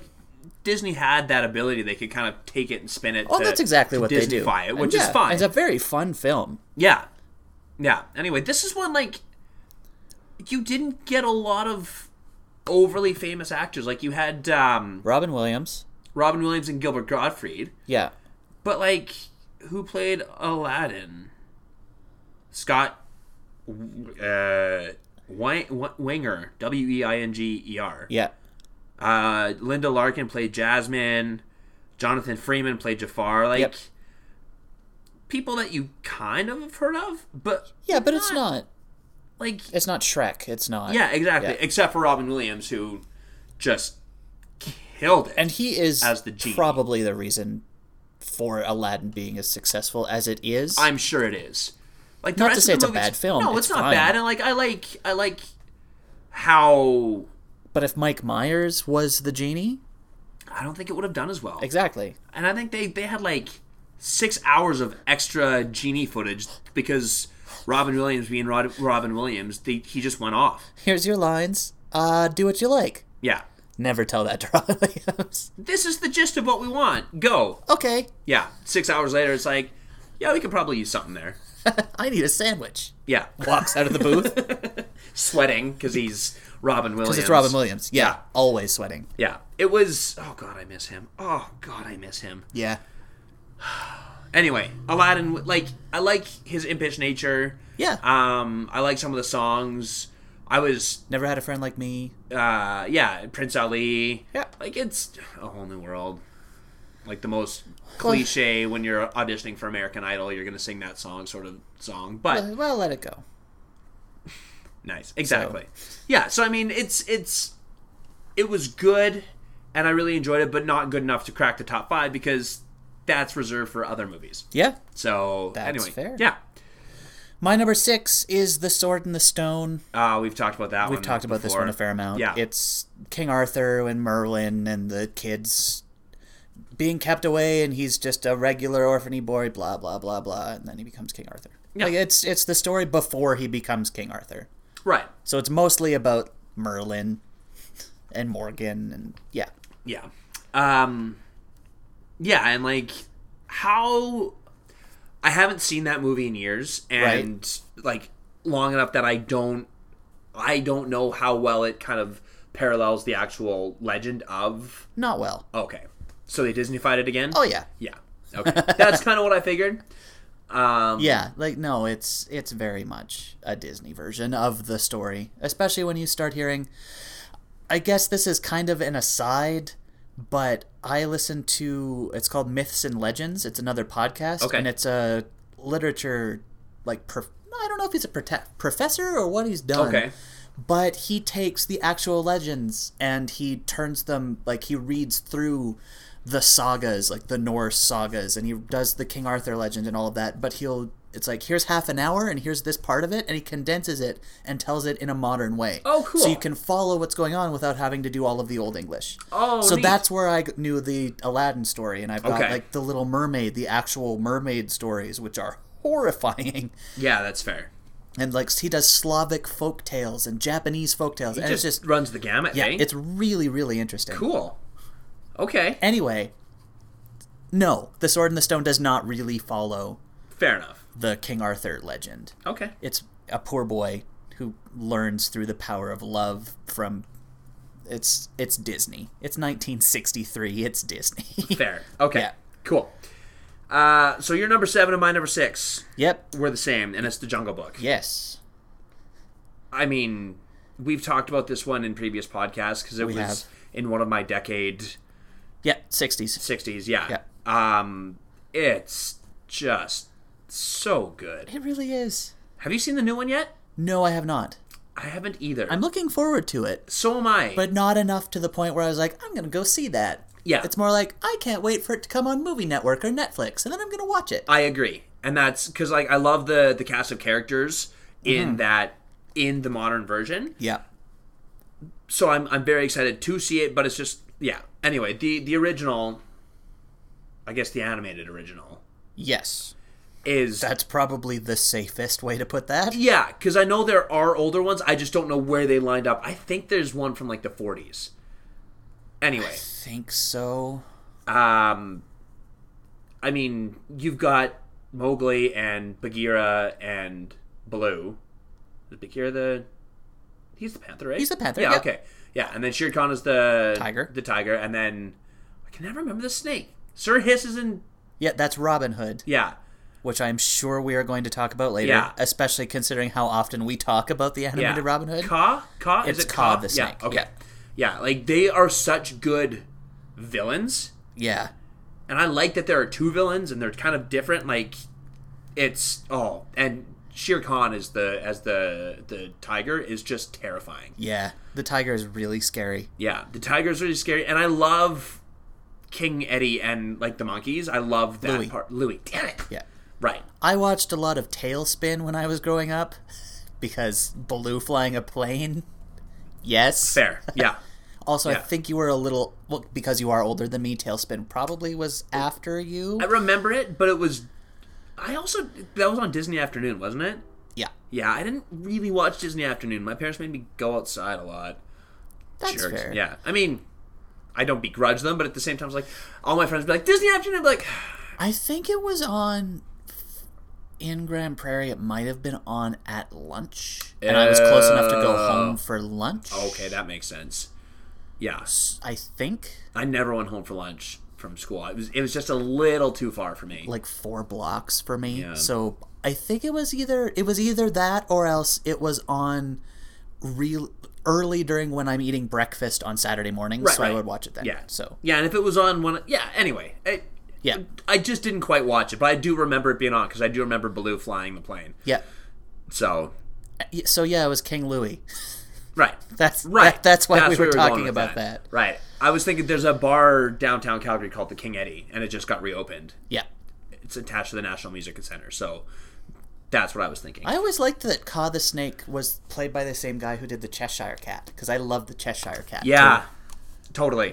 Disney had that ability; they could kind of take it and spin it. Oh, to, that's exactly what they do. Disneyfy it, And which yeah, is fine. It's a very fun film. Yeah. Yeah. Anyway, this is one like you didn't get a lot of overly famous actors. Like you had um, Robin Williams. Robin Williams and Gilbert Gottfried, Yeah. but like who played Aladdin? Scott uh, Weinger, W E I N G E R. Yeah. Uh, Linda Larkin played Jasmine. Jonathan Freeman played Jafar. Like Yep. people that you kind of have heard of, but Yeah, but it's not. like It's not Shrek. It's not. Yeah, exactly. Yeah. Except for Robin Williams, who just killed it. And he is As the genie. probably the reason for Aladdin being as successful as it is. I'm sure it is. Like Not to say it's a bad film, No, it's, it's not fine. bad. And like I like I like how but if Mike Myers was the genie, I don't think it would have done as well. exactly. And I think they they had like six hours of extra genie footage because Robin Williams being Rod, Robin Williams, they, he just went off. Here's your lines. Uh, do what you like. Yeah. Never tell that to (laughs) Robin Williams. This is the gist of what we want. Go. okay, Yeah. Six hours later, it's like, yeah, we could probably use something there. (laughs) I need a sandwich. Yeah. Walks out of the booth (laughs) Sweating because he's Robin Williams. because it's Robin Williams. Yeah, Yeah. always sweating. Yeah, it was. Oh god, I miss him. Oh god, I miss him. Yeah, (sighs) Anyway, Aladdin, like I like his impish nature. yeah. Um, I like some of the songs. I was, Never had a friend like me. uh, yeah, Prince Ali. Yeah. like it's a whole new world. Like the most cliche when you're auditioning for American Idol, you're gonna sing that song, sort of song. But Well, let it go. Nice. Exactly. Yeah, so I mean it's it's it was good and I really enjoyed it, but not good enough to crack the top five because that's reserved for other movies. Yeah. So That's anyway. fair. Yeah. My number six is The Sword and the Stone. Uh, we've talked about that one. We've talked about this one a fair amount. Yeah. It's King Arthur and Merlin and the kids being kept away, and he's just a regular orphany boy. Blah blah blah blah, and then he becomes King Arthur. Yeah. Like it's it's the story before he becomes King Arthur. Right. So it's mostly about Merlin and Morgan, and yeah, Yeah. Um Yeah, and like how I haven't seen that movie in years and like long enough that I don't I don't know how well it kind of parallels the actual legend of not well. Okay. So they Disneyfied it again? Oh yeah, Yeah. Okay. That's kind of what I figured. Um yeah. Like no, it's it's very much a Disney version of the story, especially when you start hearing. I guess this is kind of an aside, but I listen to it's called Myths and Legends. It's another podcast, Okay. and it's a literature like prof- I don't know if he's a prote- professor or what he's done. Okay. But he takes the actual legends and he turns them like he reads through the sagas, like the Norse sagas, and he does the King Arthur legend and all of that. But he'll it's like here's half an hour and here's this part of it, and he condenses it and tells it in a modern way. Oh, cool. So you can follow what's going on without having to do all of the old English. Oh, so neat. that's where I knew the Aladdin story, and I've got Okay. like the Little Mermaid, the actual mermaid stories, which are horrifying. (laughs) Yeah, that's fair. And like he does Slavic folk tales and Japanese folk tales, and Just, it's just runs the gamut, yeah, eh? it's really really interesting. cool. Okay. Anyway, no, the Sword and the Stone does not really follow Fair enough. the King Arthur legend. Okay. It's a poor boy who learns through the power of love from. It's it's Disney. It's 1963. It's Disney. (laughs) Fair. Okay. Yeah. Cool. Uh, so you're number seven and my number six. yep. We're the same, and it's the Jungle Book. Yes. I mean, we've talked about this one in previous podcasts because it We was have. in one of my decade Yeah. 60s. 60s. Yeah. Yeah. Um, it's just so good. It really is. Have you seen the new one yet? No, I have not. I haven't either. I'm looking forward to it. so am I. but not enough to the point where I was like, I'm gonna go see that. Yeah. It's more like I can't wait for it to come on Movie Network or Netflix, and then I'm gonna watch it. I agree, and that's because like I love the the cast of characters Mm-hmm. in that in the modern version. Yeah. so I'm I'm very excited to see it, but it's just yeah. Anyway, the the original, I guess the animated original Yes. is That's probably the safest way to put that. yeah, because I know there are older ones. I just don't know where they lined up. I think there's one from like the 40s. Anyway, think so. um, I mean, you've got Mowgli and Bagheera and Baloo. Is Bagheera the? He's the panther, right? He's the panther, Yeah. yeah. Okay. Yeah, and then Shere Khan is the Tiger. The tiger, and then I can never remember the snake. Sir Hiss is in. Yeah, that's Robin Hood, Yeah. which I'm sure we are going to talk about later, Yeah. especially considering how often we talk about the animated Yeah. Robin Hood. Kaa? Kaa? Is It's it Kaa Kaa? the snake, Yeah. Okay. yeah. Yeah, like they are such good villains, yeah. and I like that there are two villains and they're kind of different. Like it's oh, and Shere Khan is the as the the tiger is just terrifying. Yeah. The tiger is really scary. Yeah, the tiger is really scary, and I love King Eddie and like the monkeys. I love that Louis. part. Louis, damn it. Yeah. Right. I watched a lot of TaleSpin when I was growing up (laughs) because Baloo flying a plane. Yes. Fair. Yeah. (laughs) Also, I think you were a little well because you are older than me. TaleSpin probably was after you. I remember it, but it was. I also that was on Disney Afternoon, wasn't it? yeah, Yeah, I didn't really watch Disney Afternoon. My parents made me go outside a lot. that's Jerks. fair. Yeah, I mean, I don't begrudge them, but at the same time, it's like all my friends be like Disney Afternoon. I'd be like, (sighs) I think it was on in Grande Prairie. It might have been on at lunch, and I was close enough to go Oh. home for lunch. okay, that makes sense. Yeah, I think I never went home for lunch from school. It was it was just a little too far for me. like four blocks for me. Yeah. So I think it was either it was either that or else it was on real early during when I'm eating breakfast on Saturday morning, Right, so I would watch it then. Yeah. So yeah, and if it was on one, yeah. Anyway, it, yeah, I just didn't quite watch it, but I do remember it being on because I do remember Baloo flying the plane. yeah. So uh, So yeah, it was King Louis. (laughs) right, That's right. that- that's why we were where talking about that. Right. I was thinking there's a bar downtown Calgary called the King Eddie, and it just got reopened. Yeah. It's attached to the National Music Center, so That's what I was thinking. I always liked that Kaa the Snake was played by the same guy who did the Cheshire Cat because I love the Cheshire Cat. yeah, totally.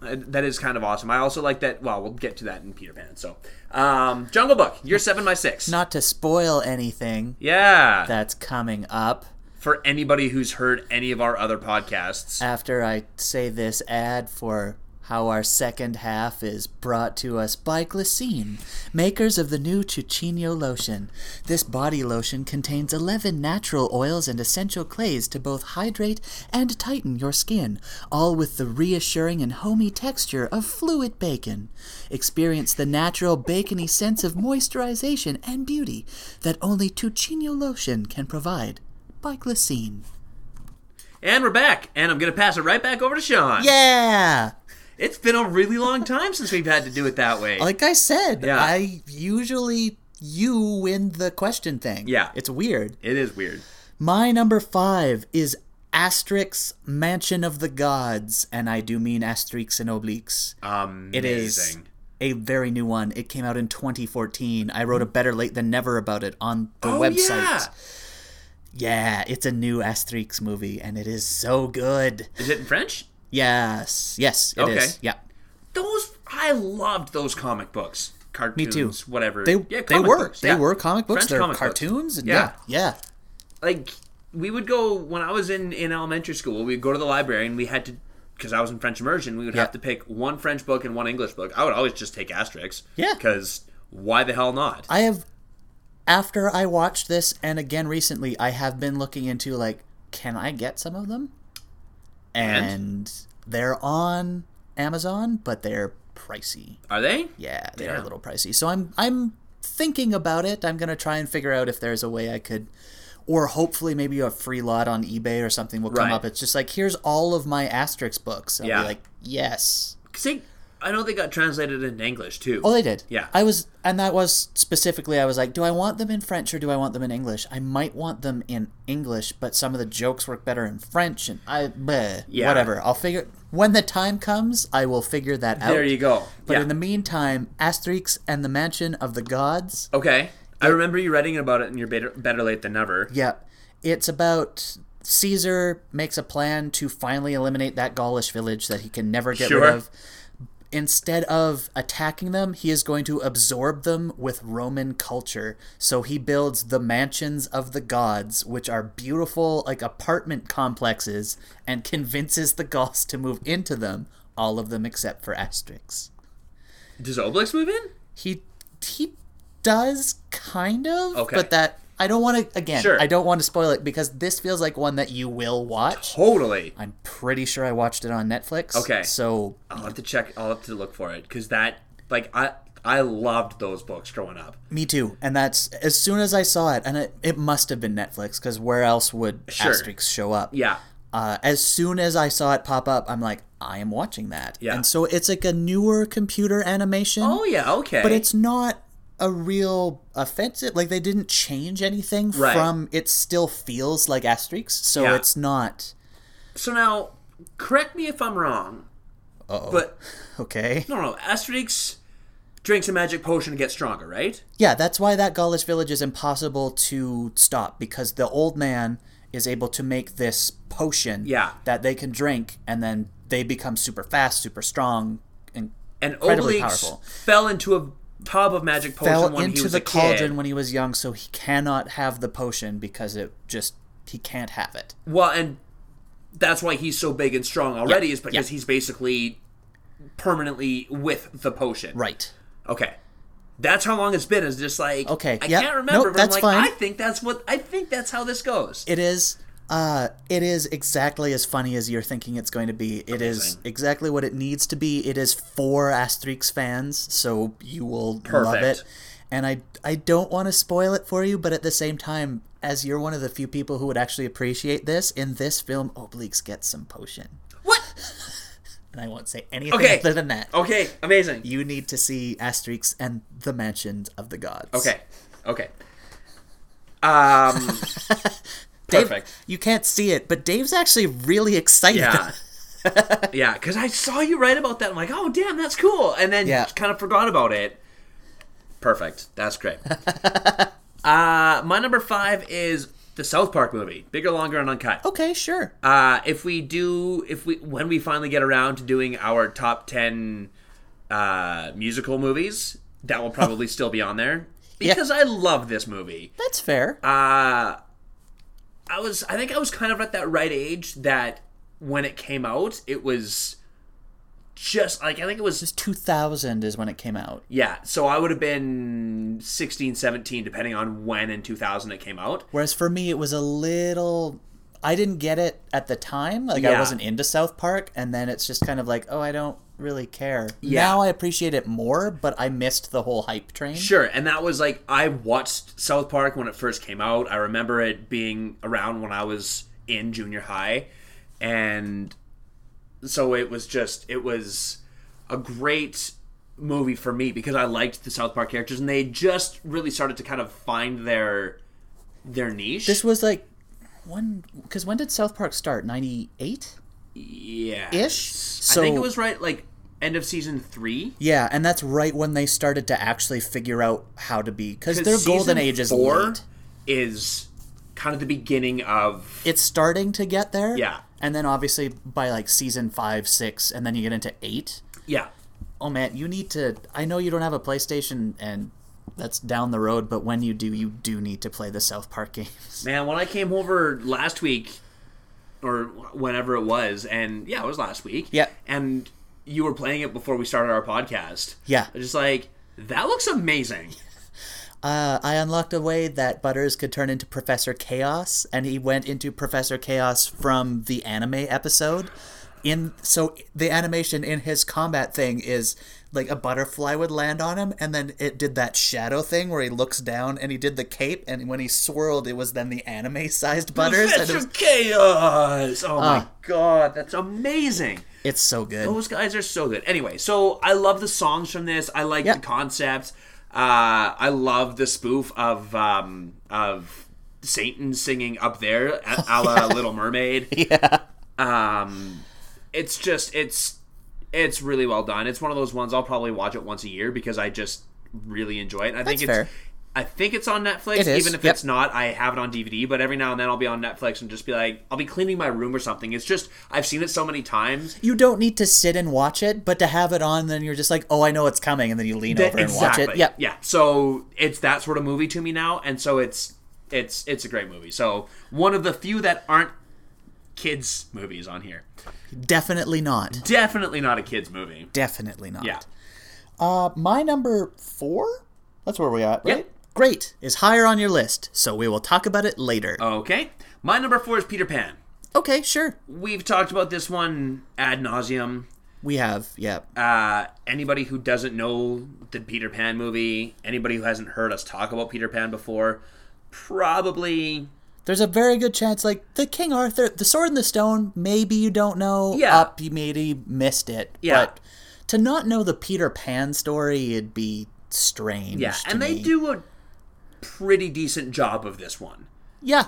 Uh, That is kind of awesome. I also like that. Well, we'll get to that in Peter Pan. So, um, Jungle Book. You're seven by six. Not to spoil anything yeah. that's coming up For anybody who's heard any of our other podcasts, after I say this ad for how our second half is brought to us by Glycine, makers of the new Chuchino lotion. This body lotion contains 11 natural oils and essential clays to both hydrate and tighten your skin, all with the reassuring and homey texture of fluid bacon. Experience the natural bacony sense of moisturization and beauty that only Chuchino lotion can provide. By Glycine. and we're back. And I'm gonna pass it right back over to Shaun. Yeah! It's been a really long time since we've had to do it that way. Like I said, Yeah. I usually you win the question thing. Yeah. It's weird. it is weird. My number five is Asterix Mansion of the Gods, and I do mean Asterix and Obelix. Amazing. It is a very new one. It came out in 2014. I wrote a better late than never about it on the Oh, website. yeah. Yeah, it's a new Asterix movie, and it is so good. Is it in French? Yes, yes, it is. Okay. Yeah. Those I loved those comic books, cartoons, too. whatever. They, yeah, they were books, they yeah. were comic books. French They're comic books. cartoons. And Yeah. yeah, yeah. Like we would go when I was in in elementary school. We'd go to the library and we had to because I was in French immersion. We would Yeah. have to pick one French book and one English book. I would always just take Asterix. Yeah. Because why the hell not? I have after I watched this and again recently, I have been looking into like, can I get some of them? And? And, they're on Amazon, but they're pricey. Are they? Yeah, they are a little pricey. So I'm I'm thinking about it. I'm gonna try and figure out if there's a way I could or hopefully maybe a free lot on eBay or something will come Right. up. It's just like here's all of my Asterix books. I'll Yeah. be like, yes. Because they, I know they got translated into English too. Oh, they did. Yeah. I was, and that was specifically, I was like, do I want them in French or do I want them in English? I might want them in English, but some of the jokes work better in French, and I, bleh, Yeah. whatever. I'll figure when the time comes. I will figure that out. there you go. But yeah. in the meantime, Asterix and the Mansion of the Gods. okay. I remember you writing about it in your better, better late than never. Yeah, it's about Caesar makes a plan to finally eliminate that Gaulish village that he can never get Sure. rid of. Instead of attacking them, he is going to absorb them with Roman culture. So he builds the mansions of the gods, which are beautiful, like apartment complexes, and convinces the Gauls to move into them, all of them except for Asterix. Does Obelix move in? He he does kind of, Okay. but that I don't want to again. Sure. I don't want to spoil it because this feels like one that you will watch. Totally. I'm pretty sure I watched it on Netflix. Okay. So I'll have to check. I'll have to look for it because that, like, I I loved those books growing up. me too. And that's as soon as I saw it, and it, it must have been Netflix because where else would Sure. Asterix show up? Yeah. Uh, as soon as I saw it pop up, I'm like, I am watching that. Yeah. And so it's like a newer computer animation. Oh yeah. Okay. but it's not a real offensive like they didn't change anything Right. from it still feels like asterix so Yeah. it's not so now. Correct me if I'm wrong, uh-oh but (laughs) okay no, no. Asterix drinks a magic potion to get stronger, right? yeah that's why that gaulish village is impossible to stop because the old man is able to make this potion Yeah. that they can drink and then they become super fast super strong and And Incredibly Obelix powerful. fell into a tub of magic potion fell when he into was the cauldron kid. when he was young so he cannot have the potion because it just he can't have it Well, and that's why he's so big and strong already Yeah, is because yeah. he's basically permanently with the potion. right Okay. That's how long it's been. Is just like Okay, I yep. can't remember, Nope, but I'm that's like, fine. I think that's what I think that's how this goes. It is. Uh, it is exactly as funny as you're thinking it's going to be. It is Amazing. exactly what it needs to be. It is for Asterix fans, so you will love it. And I, I don't want to spoil it for you, but at the same time, as you're one of the few people who would actually appreciate this, in this film, Obelix gets some potion. what? (laughs) And I won't say anything Okay. other than that. Okay, amazing. You need to see Asterix and the Mansions of the Gods. Okay. Okay. Um (laughs) Dave. You can't see it, but Dave's actually really excited. Yeah. (laughs) yeah, because I saw you write about that. I'm like, oh, damn, that's cool. And then Yeah. kind of forgot about it. Perfect. That's great. (laughs) Uh, my number five is the South Park movie, bigger, longer, and uncut. Okay, sure. Uh, if we do, if we when we finally get around to doing our top ten uh, musical movies, that will probably (laughs) still be on there Yeah. because I love this movie. That's fair. Uh, I was, I think I was kind of at that right age that when it came out, it was just like I think it was This 2000 is when it came out. yeah. So I would have been 16, 17, depending on when in 2000 it came out. Whereas for me, it was a little. I didn't get it at the time. Like I wasn't into South Park, and then it's just kind of like, oh, I don't really care. Yeah. Now I appreciate it more, but I missed the whole hype train. Sure, and that was like I watched South Park when it first came out. I remember it being around when I was in junior high, and so it was just it was a great movie for me because I liked the South Park characters, and they just really started to kind of find their their niche. This was like when because when did South Park start? Ninety eight. yeah, ish? So, I think it was right like end of season three. Yeah, and that's right when they started to actually figure out how to be because their golden age is four late. is kind of the beginning of It's starting to get there. Yeah. and then obviously by like season five, six, and then you get into eight. yeah. Oh man, you need to. I know you don't have a PlayStation, and that's down the road. But when you do, you do need to play the South Park games. (laughs) Man, when I came over last week, or whenever it was, and yeah, it was last week. Yeah. And you were playing it before we started our podcast. Yeah. I was just like, that looks amazing. (laughs) Uh, I unlocked a way that Butters could turn into Professor Chaos, and he went into Professor Chaos from the anime episode. In so the animation in his combat thing is like a butterfly would land on him, and then it did that shadow thing where he looks down, and he did the cape, and when he swirled, it was then the anime-sized Butters. and it Professor was- Chaos! Oh my Ah. god, that's amazing. it's so good. Those guys are so good. Anyway, so I love the songs from this. I like Yeah. the concept. Uh, I love the spoof of um, of Satan singing up there, a, a la (laughs) Little Mermaid. yeah. Um, it's just it's it's really well done. It's one of those ones I'll probably watch it once a year because I just really enjoy it. And I think it's fair. I think it's on Netflix. It is, Even if yep. it's not, I have it on DVD. But every now and then I'll be on Netflix and just be like, I'll be cleaning my room or something. It's just I've seen it so many times. You don't need to sit and watch it, but to have it on, then you're just like, oh, I know it's coming, and then you lean over and watch it. Yep. Yeah. So it's that sort of movie to me now, and so it's it's it's a great movie. So one of the few that aren't kids movies on here. Definitely not. Definitely not a kids movie. Definitely not. Yeah. Uh, my number four. That's where we at, right? Yep. Great is higher on your list, so we will talk about it later. Okay. My number four is Peter Pan. okay, sure. We've talked about this one ad nauseum. We have, yeah. Uh, anybody who doesn't know the Peter Pan movie, anybody who hasn't heard us talk about Peter Pan before, probably There's a very good chance, like the King Arthur, the Sword in the Stone. Maybe you don't know. Yeah. Up, you maybe missed it. Yeah. But to not know the Peter Pan story, it'd be strange. yeah. And they do a pretty decent job of this one. Yeah.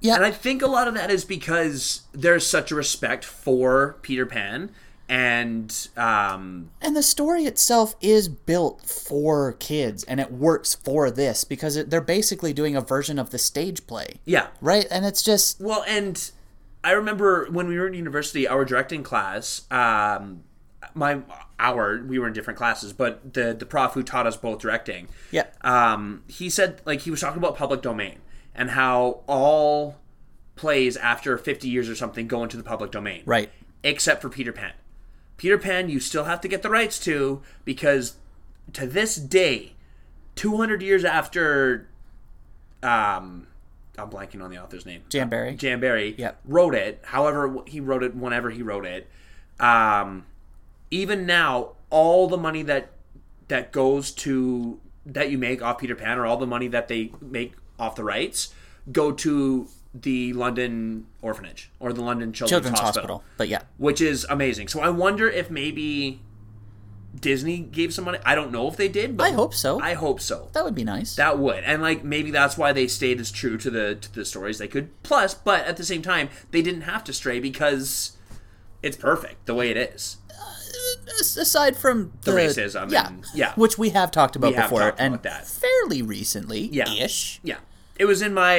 Yeah. And I think a lot of that is because there's such a respect for Peter Pan and um, And the story itself is built for kids, and it works for this because it, they're basically doing a version of the stage play, yeah. right? And it's just Well, and I remember when we were in university, our directing class, um, my our we were in different classes, but the the prof who taught us both directing, yeah, um, he said like he was talking about public domain and how all plays after 50 years or something go into the public domain, right. except for Peter Pan. Peter Pan, you still have to get the rights to because to this day, 200 years after, um, I'm blanking on the author's name. J.M. Barrie. J.M. Barrie Yep. wrote it. However, he wrote it whenever he wrote it. Um, even now, all the money that that goes to that you make off Peter Pan, or all the money that they make off the rights, go to the London orphanage or the London Children's, Children's Hospital, Hospital. But yeah, which is amazing. So I wonder if maybe Disney gave some money. I don't know if they did, but I hope so. I hope so. that would be nice. That would, and like maybe that's why they stayed as true to the to the stories they could. Plus, but at the same time, they didn't have to stray because it's perfect the way it is. Uh, as- aside from the, racism yeah, and- yeah. which we have talked about We before, talked and about that. fairly recently, Yeah. ish. Yeah, it was in my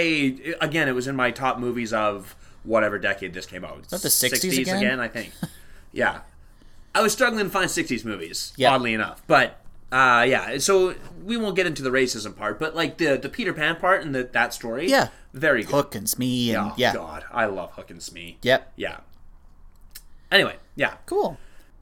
again. It was in my top movies of whatever decade this came out. that the 60s again? I think. (laughs) yeah, I was struggling to find '60s movies. Yeah. oddly enough, but uh, yeah. So we won't get into the racism part, but like the the Peter Pan part and the, that story. Yeah. very good. Hook and Smee, and Oh yeah, God, I love Hook and Smee. yep, Yeah. Anyway, yeah, cool.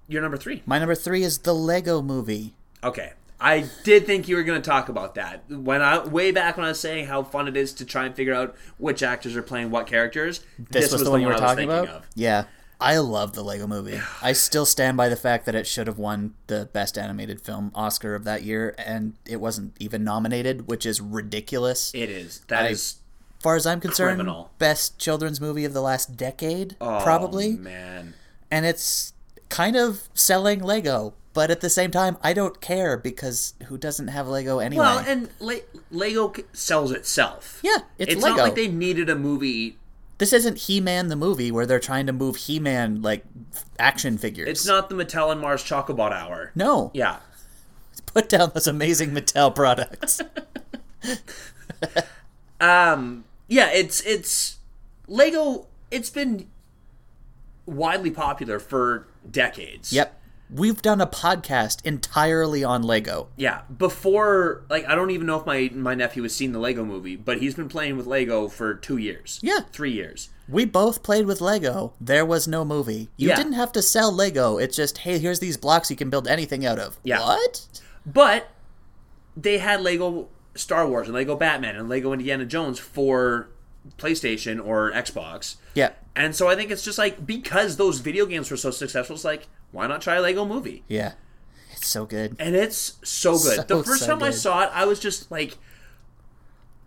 you're number three. My number three is the Lego Movie. Okay. I did think you were going to talk about that. When I way back when I was saying how fun it is to try and figure out which actors are playing what characters, This, was, the one you were talking about. of. Yeah, I love the Lego Movie. (sighs) I still stand by the fact that it should have won the Best Animated Film Oscar of that year, and it wasn't even nominated, which is ridiculous. It is. That I- is. As far as I'm concerned, Criminal. best children's movie of the last decade, Oh, probably. man. And it's kind of selling Lego, but at the same time, I don't care because who doesn't have Lego anyway? Well, and Le- Lego sells itself. yeah, it's, It's Lego. not like they needed a movie. This isn't He-Man the movie where they're trying to move He-Man like action figures. It's not the Mattel and Mars Chocobot hour. No, Yeah. (laughs) put down those amazing Mattel products. (laughs) Um. Yeah. It's it's Lego. It's been widely popular for decades. yep, we've done a podcast entirely on Lego. Yeah, before like I don't even know if my my nephew has seen the Lego movie, but he's been playing with Lego for two years. Yeah. three years. We both played with Lego. There was no movie. You Yeah. didn't have to sell Lego. It's just, hey, here's these blocks you can build anything out of. Yeah. What? But they had Lego Star Wars and Lego Batman and Lego Indiana Jones for PlayStation or Xbox. Yeah. And so I think it's just like because those video games were so successful, it's like why not try a Lego movie? Yeah. It's so good. and it's so good. So, the first so time I saw it, I was just like,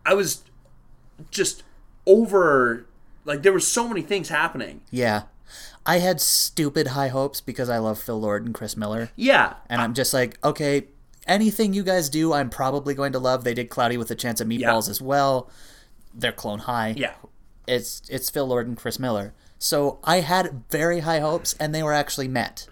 I was just over. Like there were so many things happening. Yeah. I had stupid high hopes because I love Phil Lord and Chris Miller. Yeah, And I'm just like, okay, anything you guys do, I'm probably going to love. They did Cloudy with a Chance of Meatballs as well. They're Clone High. yeah, It's it's Phil Lord and Chris Miller. So I had very high hopes and they were actually met.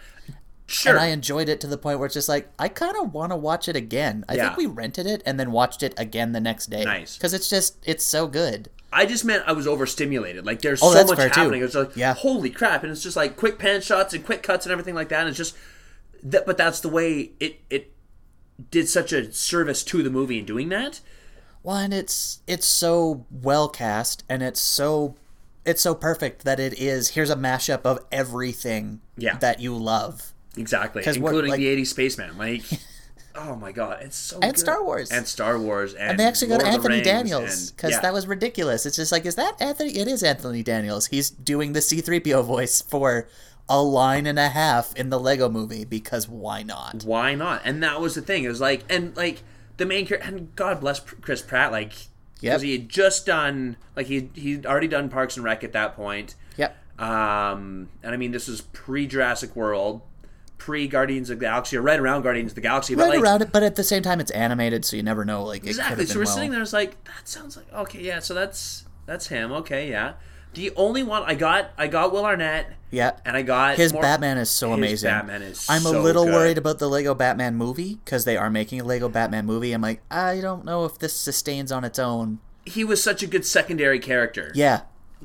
sure. And I enjoyed it to the point where it's just like, I kind of want to watch it again. I Yeah. think we rented it and then watched it again the next day. Nice. Because it's just, it's so good. I just meant I was overstimulated. Like there's Oh, so much too. happening. It's like Yeah. holy crap, and it's just like quick pan shots and quick cuts and everything like that. And it's just that, but that's the way it it did such a service to the movie in doing that. Well, and it's it's so well cast and it's so it's so perfect that it is here's a mashup of everything Yeah. that you love. Exactly. including like- the '80s spaceman. Like, (laughs) oh my god, it's so And good. Star Wars. and Star Wars, and, And they actually got Lord the Anthony Rings, Daniels because yeah. that was ridiculous. It's just like, is that Anthony? It is Anthony Daniels. He's doing the C3PO voice for a line and a half in the Lego movie because why not? why not? And that was the thing. It was like, and like the main character, and God bless Chris Pratt, like, Yep. because he had just done, like, he he'd already done Parks and Rec at that point. Yep. Um, and I mean, this is pre Jurassic World, pre Guardians of the Galaxy, or right around Guardians of the Galaxy, but Right like. around it, but at the same time, it's animated, so you never know. Like Exactly. So we're well. sitting there, it's like that sounds like okay, yeah. So that's that's him. Okay, yeah. The only one I got, I got Will Arnett, Yeah. and I got His more- Batman is so His amazing. Batman is I'm a little good. worried about the Lego Batman movie because they are making a Lego Batman movie. I'm like, I don't know if this sustains on its own. He was such a good secondary character. Yeah,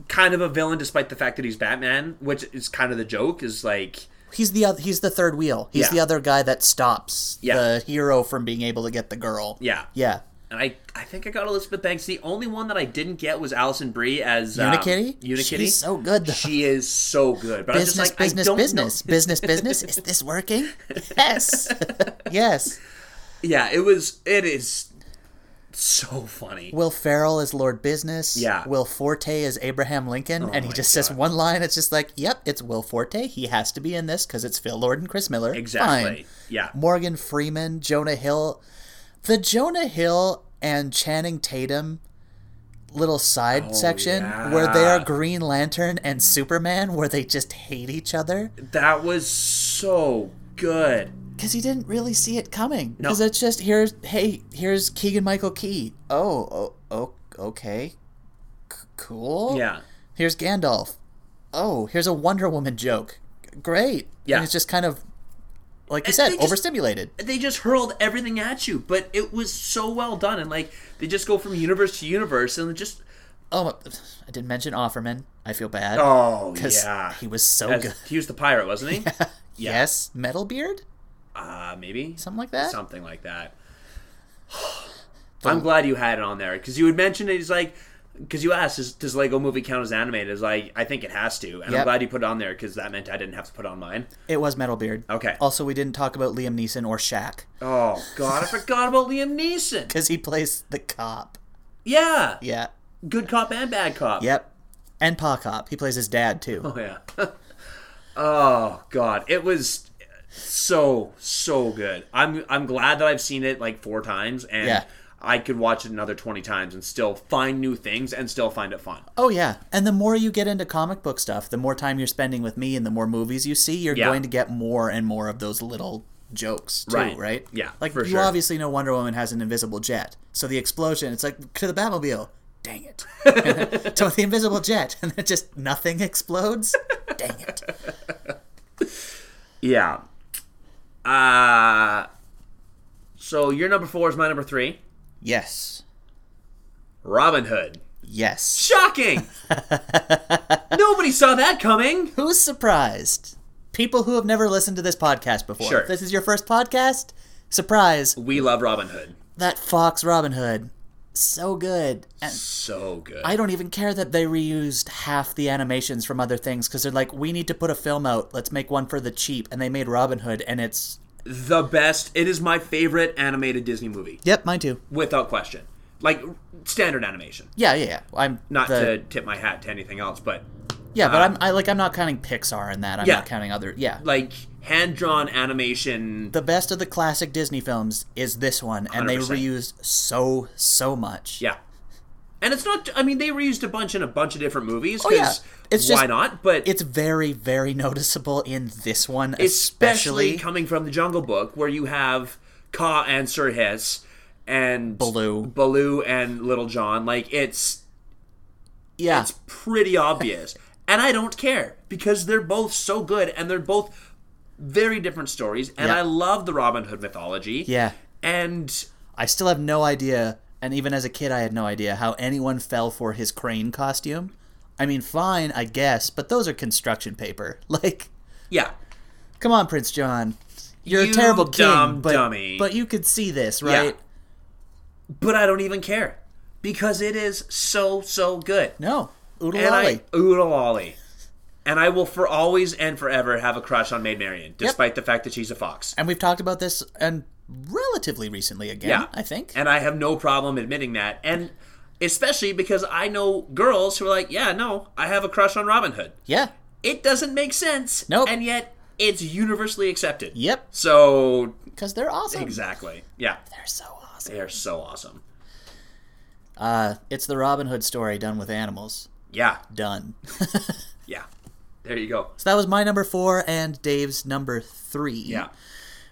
kind of a villain despite the fact that he's Batman, which is kind of the joke. Is like, he's the oth- he's the third wheel. He's Yeah. the other guy that stops Yeah. the hero from being able to get the girl. yeah, Yeah. And I, I think I got Elizabeth Banks. The only one that I didn't get was Alison Brie as um, Unikitty? Unikitty. She's so good, though. She is so good. But Business, I was just like, business, business, business, business. Is this working? (laughs) Yes, (laughs) yes. Yeah, it was. It is so funny. Will Ferrell is Lord Business. Yeah. Will Forte is Abraham Lincoln, and he just says one line. It's just like, "Yep, it's Will Forte. He has to be in this because it's Phil Lord and Chris Miller." Exactly. Fine. Yeah. Morgan Freeman, Jonah Hill, the Jonah Hill and Channing Tatum little side oh, section where they are Oh. Green Lantern and Superman, where they just hate each other That was so good. because he didn't really see it coming. No. Because it's just here's hey here's Keegan Michael Key. Oh oh, oh okay, C- cool. Yeah. Here's Gandalf. Oh, here's a Wonder Woman joke. Great. Yeah. And it's just kind of like you And said, they just- overstimulated. they just hurled everything at you, but it was so well done, and like they just go from universe to universe, and just Oh, I didn't mention Offerman. I feel bad. oh because yeah, he was so As- good. he was the pirate, wasn't he? (laughs) Yes, Metalbeard, Uh, maybe something like that. something like that. (sighs) I'm glad you had it on there because you had mentioned it. He's like, because you asked, is, does Lego Movie count as animated? Is like, I think it has to, and I'm glad you put it on there because that meant I didn't have to put on mine. It was Metalbeard. Okay. Also, we didn't talk about Liam Neeson or Shaq Oh God, I forgot about Liam Neeson. (laughs) because he plays the cop. Yeah, Yeah. good cop and bad cop. Yep. And Pa Cop. He plays his dad too. Oh yeah. (laughs) oh God, it was so so good. I'm I'm glad that I've seen it like four times, and Yeah. I could watch it another twenty times and still find new things and still find it fun. Oh yeah, and the more you get into comic book stuff, the more time you're spending with me, and the more movies you see, you're Yeah. going to get more and more of those little jokes too, Right. right? Yeah, like for you sure. obviously know Wonder Woman has an invisible jet, so the explosion, it's like to the Batmobile. Dang it! (laughs) (laughs) to the invisible jet, and then just nothing explodes. Dang it! Yeah. Uh so your number four is my number three. Yes, Robin Hood. yes. Shocking! (laughs) Nobody saw that coming. Who's surprised? People who have never listened to this podcast before. Sure. If this is your first podcast, surprise! We love Robin Hood. That Fox Robin Hood, so good. And So good. I don't even care that they reused half the animations from other things because they're like, we need to put a film out. Let's make one for the cheap, and they made Robin Hood, and it's the best. It is my favorite animated Disney movie, yep, mine too. without question. Like standard animation. Yeah, yeah, yeah. I'm Not the, to tip my hat to anything else, but yeah, but uh, I'm I like I'm not counting Pixar in that. I'm Yeah. not counting other. Yeah, like hand drawn animation. the best of the classic Disney films is this one, and they 100%. reused so so much. Yeah. And it's not. I mean, they reused a bunch in a bunch of different movies. Oh, yeah. It's why just- not? But It's very very noticeable in this one, especially especially. coming from the Jungle Book, where you have Kaa and Sir Hiss and Baloo. Baloo and Little John. Like it's yeah, it's pretty obvious, (laughs) and I don't care because they're both so good and they're both very different stories. And Yeah. I love the Robin Hood mythology. yeah. And I still have no idea, and even as a kid, I had no idea how anyone fell for his crane costume. I mean, fine, I guess, but those are construction paper. (laughs) Like, yeah, come on, Prince John. You're You a terrible king, but, dummy. but you could see this, right? but I don't even care because it is so so good. No. Oodle and I oodle ollie. And I will for always and forever have a crush on Maid Marian, despite the fact that she's a fox. And we've talked about this and relatively recently again, Yeah. I think. And I have no problem admitting that. And especially because I know girls who are like, yeah, no, I have a crush on Robin Hood. yeah. It doesn't make sense. Nope. And yet it's universally accepted. Yep. So, Because they're awesome. exactly. Yeah. They're so awesome. They are so awesome. Uh, it's the Robin Hood story done with animals. Yeah. Done. (laughs) Yeah. There you go. so that was my number four and Dave's number three. Yeah.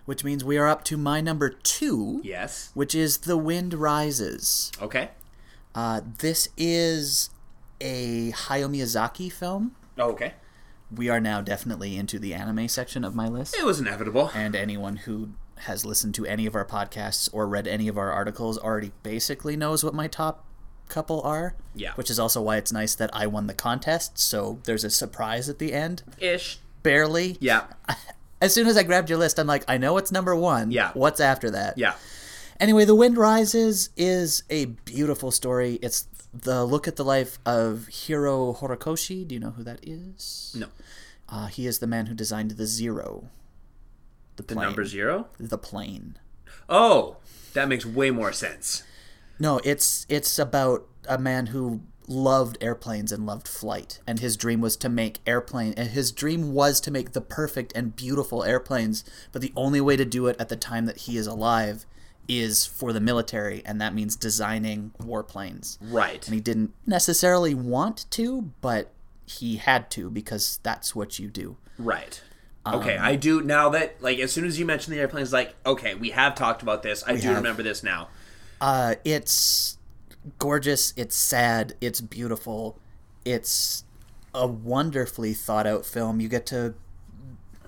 Which means we are up to my number two. Yes. which is The Wind Rises. Okay. Uh, this is a Hayao Miyazaki film. Oh, okay. We are now definitely into the anime section of my list. It was inevitable. And anyone who has listened to any of our podcasts or read any of our articles already basically knows what my top couple are. Yeah. Which is also why it's nice that I won the contest, so there's a surprise at the end. Ish. Barely. Yeah. (laughs) As soon as I grabbed your list, I'm like, I know it's number one. Yeah. What's after that? Yeah. Anyway, The Wind Rises is a beautiful story. It's the look at the life of Jiro Horikoshi. Do you know who that is? No. Uh, he is the man who designed the Zero. The, The plane. number zero? The plane. Oh, that makes way more sense. No, it's it's about a man who loved airplanes and loved flight, and his dream was to make airplane. And his dream was to make the perfect and beautiful airplanes, but the only way to do it at the time that he is alive is for the military, and that means designing warplanes. Right. and he didn't necessarily want to, but he had to because that's what you do. Right. Um, Okay, I do now that like as soon as you mentioned the airplanes, like okay, we have talked about this. I do have. remember this now. Uh, it's gorgeous. It's sad. It's beautiful. It's a wonderfully thought out film. You get to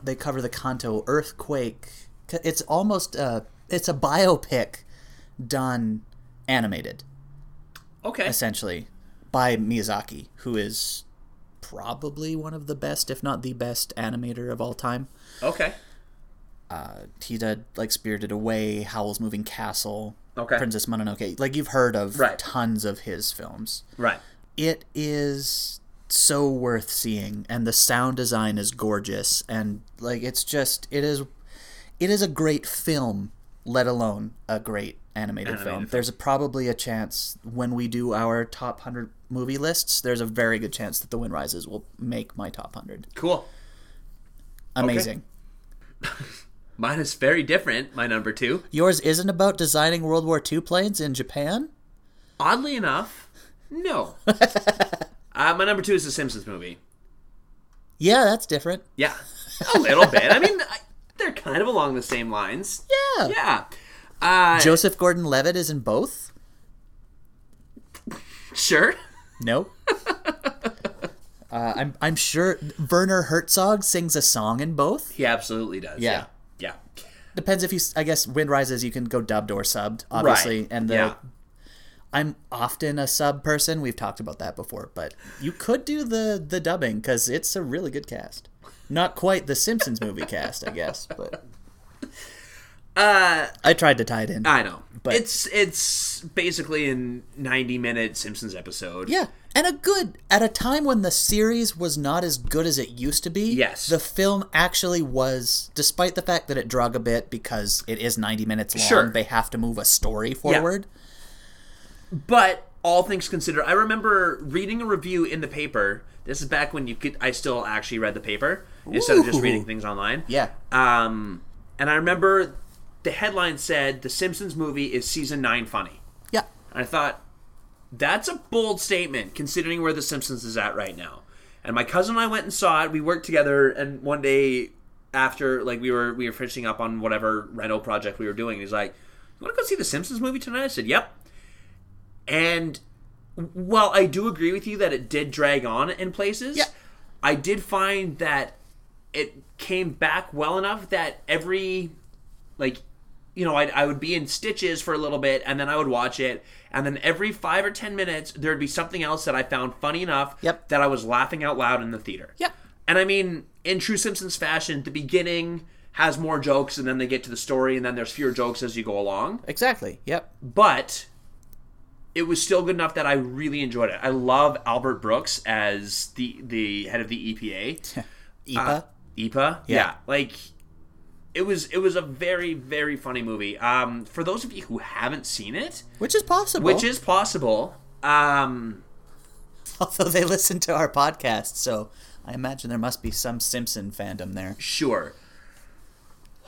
they cover the Kanto earthquake. It's almost a it's a biopic done animated Okay. essentially by Miyazaki, who is probably one of the best, if not the best, animator of all time. Okay. Uh, He did like Spirited Away, Howl's Moving Castle, Okay. Princess Mononoke. Like you've heard of Right. tons of his films. Right. It is so worth seeing, and the sound design is gorgeous, and like it's just it is it is a great film, let alone a great animated, Animated film. film. There's probably a chance when we do our top hundred movie lists, there's a very good chance that The Wind Rises will make my top hundred. Cool. Amazing. (laughs) Mine is very different. My number two. Yours isn't about designing World War II planes in Japan. Oddly enough, no. (laughs) uh, my number two is the Simpsons movie. Yeah, that's different. Yeah, a little (laughs) bit. I mean, I, they're kind of along the same lines. Yeah. Yeah. Uh, Joseph Gordon-Levitt is in both. sure. No. (laughs) uh, I'm I'm sure Werner Herzog sings a song in both. He absolutely does. Yeah. Yeah. Depends if you. I guess Wind Rises you can go dubbed or subbed, obviously. Right. And the Yeah. I'm often a sub person. We've talked about that before, but you could do the the dubbing because it's a really good cast. Not quite the Simpsons movie cast, I guess, but (laughs) Uh, I tried to tie it in. I know. But- it's it's basically a 90 minute Simpsons episode. Yeah, and a good at a time when the series was not as good as it used to be. Yes. the film actually was, despite the fact that it drug a bit because it is ninety minutes long. Sure. They have to move a story forward. But all things considered, I remember reading a review in the paper. This is back when you could I still actually read the paper instead of just reading things online. Yeah, Um, and I remember the headline said the Simpsons movie is season nine funny. yeah, And I thought that's a bold statement considering where the Simpsons is at right now. And my cousin and I went and saw it. We worked together, and one day after, like we were we were finishing up on whatever reno project we were doing, he's like, "You want to go see the Simpsons movie tonight?" I said, "Yep." And while I do agree with you that it did drag on in places, Yeah. I did find that it came back well enough that every like you know I'd, I would be in stitches for a little bit and then i would watch it and then every five or ten minutes there'd be something else that i found funny enough Yep. that i was laughing out loud in the theater Yep. and i mean in true simpsons fashion the beginning has more jokes and then they get to the story and then there's fewer jokes as you go along exactly. Yep. but it was still good enough that I really enjoyed it. I love Albert Brooks as the the head of the EPA. IPA. EPA. Yeah. Like it was it was a very very funny movie. Um for those of you who haven't seen it, which is possible. which is possible, um (laughs) although they listen to our podcast, so I imagine there must be some Simpson fandom there. Sure.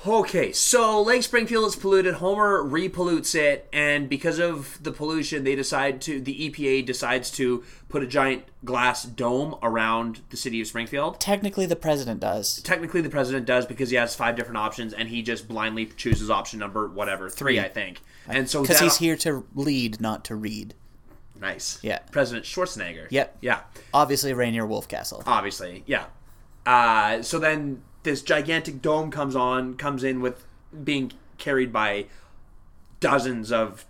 Okay, so Lake Springfield is polluted. Homer repollutes it, and because of the pollution, they decide to. The EPA decides to put a giant glass dome around the city of Springfield. Technically, the president does. Technically, the president does because he has five different options, and he just blindly chooses option number whatever three, Three. I think. And so Because he's here to lead, not to read. Nice. Yeah. President Schwarzenegger. Yep. Yeah. Obviously, Rainier Wolfcastle. obviously yeah uh, so then this gigantic dome comes on comes in with being carried by dozens of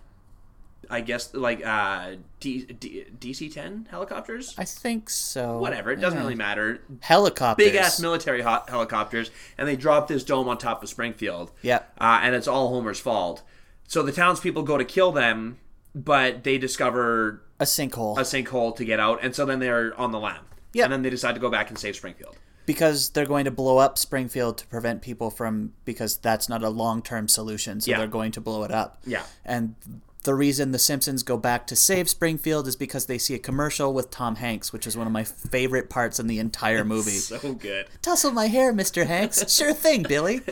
i guess like uh D, D, dc-10 helicopters I think so. whatever it doesn't Yeah. really matter Helicopters. big ass military hot helicopters and they drop this dome on top of springfield Yeah. uh, and it's all homer's fault so the townspeople go to kill them but they discover A sinkhole. a sinkhole to get out and so then they're on the lam Yeah. and then they decide to go back and save springfield because they're going to blow up Springfield to prevent people from because that's not a long-term solution so Yeah. they're going to blow it up. Yeah. And the reason the Simpsons go back to save Springfield is because they see a commercial with Tom Hanks, which is one of my favorite parts in the entire movie. so good Tussle my hair, Mr. Hanks. Sure thing, Billy. (laughs)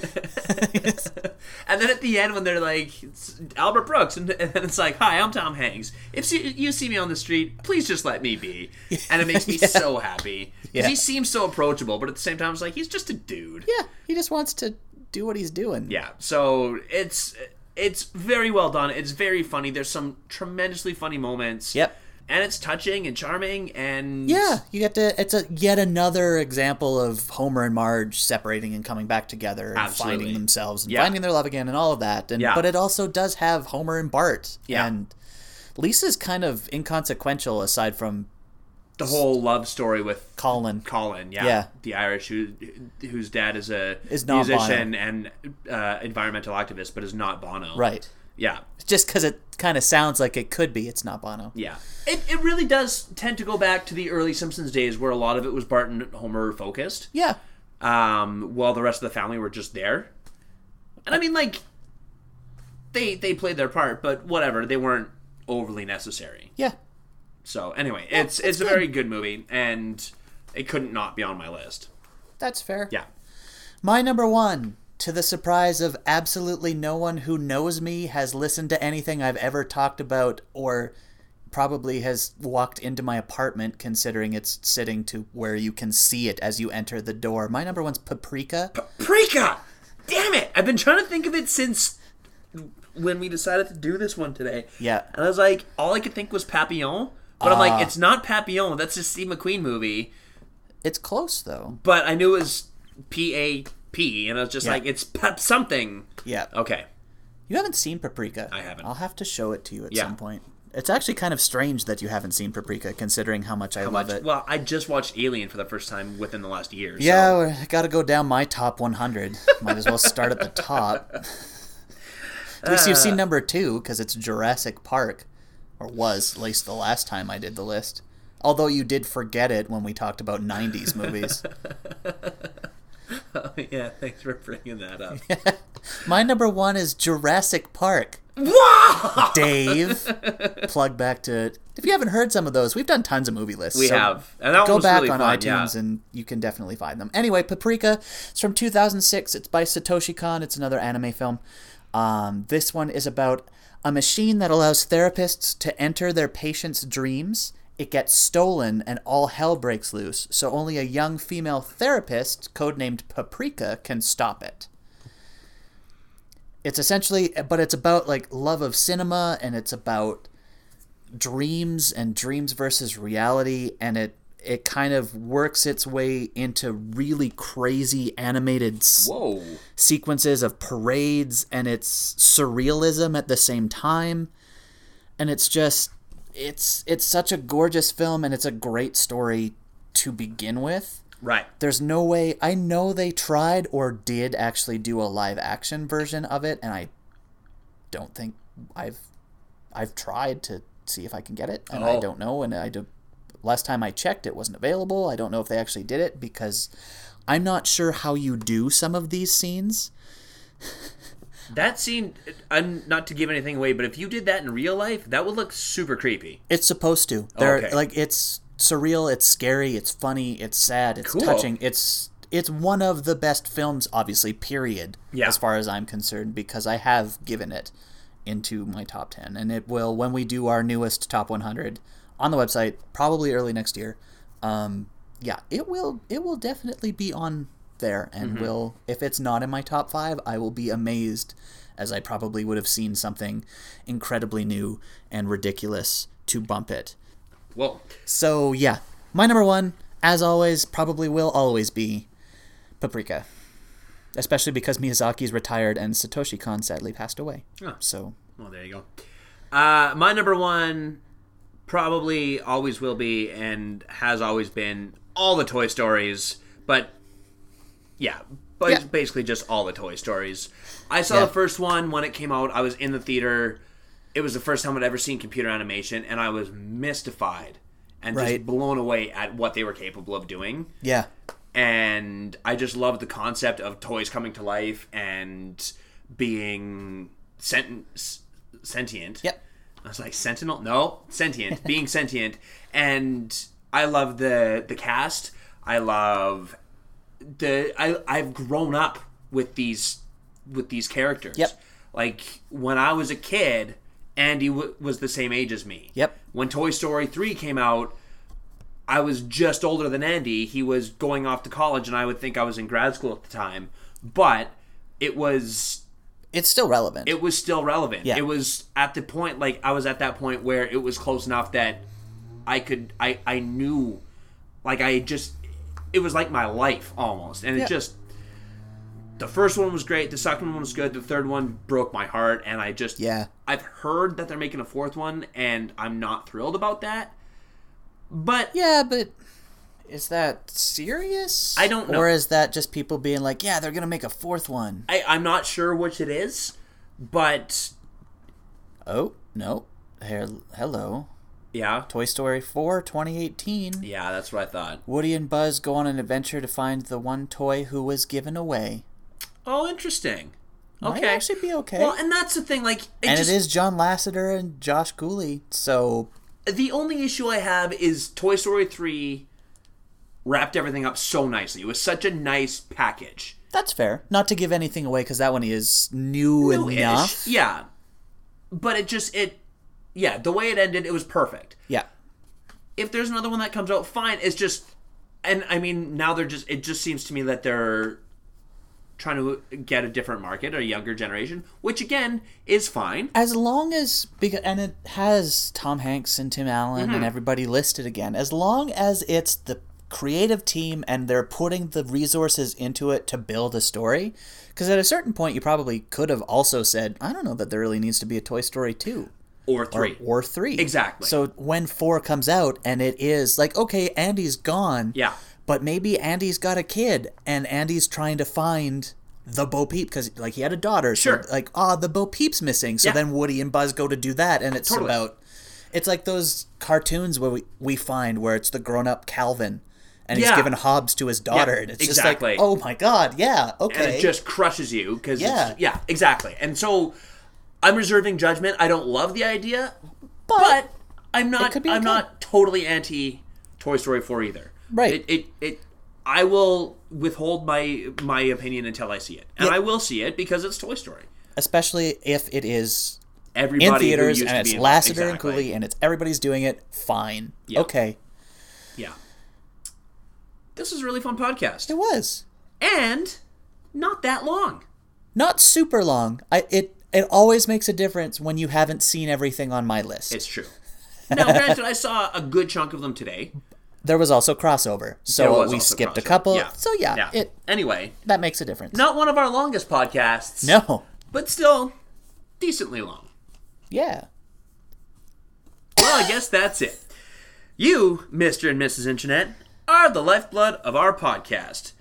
And then at the end, when they're like it's Albert Brooks, and, and then it's like, "Hi, I'm Tom Hanks. If you see me on the street, please just let me be." And it makes me (laughs) Yeah. so happy because Yeah. he seems so approachable, but at the same time, it's like he's just a dude. yeah, he just wants to do what he's doing. Yeah. So it's it's very well done. It's very funny. There's some tremendously funny moments. Yep. and it's touching and charming and Yeah, you get to. It's a yet another example of Homer and Marge separating and coming back together and Absolutely. finding themselves and Yeah. finding their love again and all of that. And Yeah. but it also does have Homer and Bart. Yeah. And Lisa's kind of inconsequential aside from the whole love story with Colin. Colin, yeah, Yeah. the Irish who whose dad is a Is not musician and uh, environmental activist, but is not Bono. Right. Yeah, Just because it kind of sounds like it could be, it's not Bono. yeah. It it really does tend to go back to the early Simpsons days, where a lot of it was Bart and Homer focused, Yeah. um, while the rest of the family were just there. And I mean, like, they they played their part, but whatever, they weren't overly necessary. Yeah. So anyway, it's it's, it's a good. very good movie, and it couldn't not be on my list. That's fair. Yeah. My number one, to the surprise of absolutely no one who knows me, has listened to anything I've ever talked about or probably has walked into my apartment considering it's sitting to where you can see it as you enter the door. My number one's Paprika. Paprika! Damn it! I've been trying to think of it since when we decided to do this one today. Yeah. And I was like, all I could think was Papillon. But I'm Ah. like, it's not Papillon. That's a Steve McQueen movie. It's close though. But I knew it was P A P, and I was just Yeah. like, it's pep something. Yeah. Okay. You haven't seen Paprika. I haven't. I'll have to show it to you at Yeah. some point. It's actually kind of strange that you haven't seen Paprika considering how much I How love much? it. Well, I just watched Alien for the first time within the last year. so- Yeah, I got to go down my top 100. Might as well start at the top. (laughs) At least you've seen number two because it's Jurassic Park, or was at least the last time I did the list. Although you did forget it when we talked about 90s movies. (laughs) yeah, thanks for bringing that up. (laughs) My number one is Jurassic Park. wow! Dave, (laughs) plug back to. If you haven't heard some of those, we've done tons of movie lists. We so have. And that go back really on fun, iTunes yeah. and you can definitely find them. Anyway, Paprika, it's from 2006. It's by Satoshi Kon. It's another anime film. Um, this one is about a machine that allows therapists to enter their patients' dreams. It gets stolen and all hell breaks loose. So only a young female therapist, codenamed Paprika, can stop it. It's essentially, but it's about like love of cinema and it's about dreams and dreams versus reality and it it kind of works its way into really crazy animated s- Whoa. sequences of parades and it's surrealism at the same time and it's just it's it's such a gorgeous film and it's a great story to begin with Right. there's no way I know they tried or did actually do a live action version of it and I don't think I've I've tried to see if I can get it and I Oh. don't know and I do last time I checked it wasn't available. I don't know if they actually did it because I'm not sure how you do some of these scenes. (laughs) That scene, I'm not to give anything away, but if you did that in real life, that would look super creepy. It's supposed to. They're Okay. like it's surreal, it's scary, it's funny, it's sad, it's Cool. touching. It's it's one of the best films obviously period Yeah. as far as I'm concerned because I have given it into my top 10 and it will when we do our newest top 100 on the website probably early next year. Um yeah, it will it will definitely be on there and Mm-hmm. will if it's not in my top 5, I will be amazed as I probably would have seen something incredibly new and ridiculous to bump it. Well, So yeah, my number one, as always, probably will always be Paprika. Especially because Miyazaki's retired and Satoshi Kon sadly passed away. Oh. So Well, there you go. Uh, my number one probably always will be and has always been all the Toy Stories, but yeah, but Yeah. basically just all the Toy Stories. I saw Yeah. the first one when it came out. I was in the theater. It was the first time I'd ever seen computer animation, and I was mystified and Right. just blown away at what they were capable of doing yeah, and I just loved the concept of toys coming to life and being sent- sentient. Yep. I was like sentinel, no, sentient, (laughs) being sentient, and I love the the cast. I love the I I've grown up with these with these characters. Yep. Like when I was a kid, Andy w- was the same age as me. Yep. When Toy Story 3 came out, I was just older than Andy. He was going off to college, and I would think I was in grad school at the time. But it was it's still relevant. it was still relevant. Yeah. It was at the point like I was at that point where it was close enough that I could I I knew like I just it was like my life almost. And it just the first one was great, the second one was good, the third one broke my heart and I just Yeah. I've heard that they're making a fourth one and I'm not thrilled about that. But Yeah, but is that serious? I don't know. Or is that just people being like, yeah, they're gonna make a fourth one? I, I'm not sure which it is, but Oh no. Here, hello. yeah. Toy Story 4, 2018. Yeah, that's what I thought. Woody and Buzz go on an adventure to find the one toy who was given away. Oh, interesting. Might Okay. actually be okay. Well, and that's the thing. Like, it and just, it is John Lasseter and Josh Cooley, so the only issue I have is Toy Story three wrapped everything up so nicely. It was such a nice package. that's fair. Not to give anything away because that one is new New-ish. enough. Yeah. But it just it yeah, the way it ended, it was perfect. Yeah. If there's another one that comes out, fine. It's just and I mean now they're just it just seems to me that they're trying to get a different market, a younger generation, which again is fine. As long as because and it has Tom Hanks and Tim Allen Mm-hmm. and everybody listed again. As long as it's the creative team and they're putting the resources into it to build a story. Because at a certain point, you probably could have also said, "I don't know that there really needs to be a Toy Story two Or or, three. or three. Exactly. So when four comes out and it is like, okay, Andy's gone. Yeah. But maybe Andy's got a kid and Andy's trying to find the Bo Peep because like he had a daughter. So Sure. like, ah, the Bo Peep's missing. So Yeah. then Woody and Buzz go to do that, and it's Totally. about. It's like those cartoons where we, we find where it's the grown up Calvin. And he's given Hobbes to his daughter, and it's exactly. just like, oh my god, yeah, okay, and it just crushes you because Yeah. yeah exactly and so i'm reserving judgment i don't love the idea but, but i'm not i'm not totally anti toy story 4 either Right. it, it it i will withhold my my opinion until i see it and Yeah. i will see it because it's toy story especially if it is everybody in theaters and it's Lasseter and. Cooley and it's everybody's doing it. Fine, Yeah. okay, yeah this was a really fun podcast it was and not that long not super long. I it it always makes a difference when you haven't seen everything on my list. it's true now granted i saw a good chunk of them today there was also crossover, so we skipped a couple. Yeah. So yeah, yeah it anyway that makes a difference. Not one of our longest podcasts. no, But still, decently long. yeah, Well, I guess that's it. You, Mr. and Mrs. Internet, are the lifeblood of our podcast.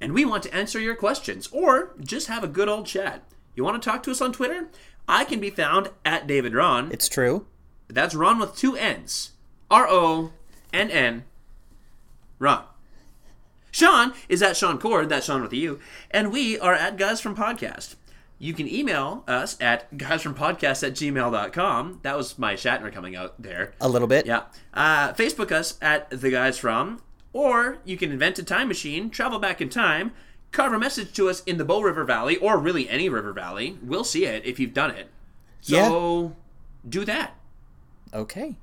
And we want to answer your questions or just have a good old chat. You want to talk to us on Twitter? I can be found at David Ronn. it's true. That's Ronn with two N's. R O N N. Ronn. Shaun is at Shaun Cord, that's Shaun with a U, and we are at Guys From Podcast. You can email us at guysfrompodcast at gmail.com. That was my Shatner coming out there. A little bit. Yeah. Uh, Facebook us at The Guys From, or you can invent a time machine, travel back in time, carve a message to us in the Bow River Valley, or really any river valley. We'll see it if you've done it. So do that. Okay.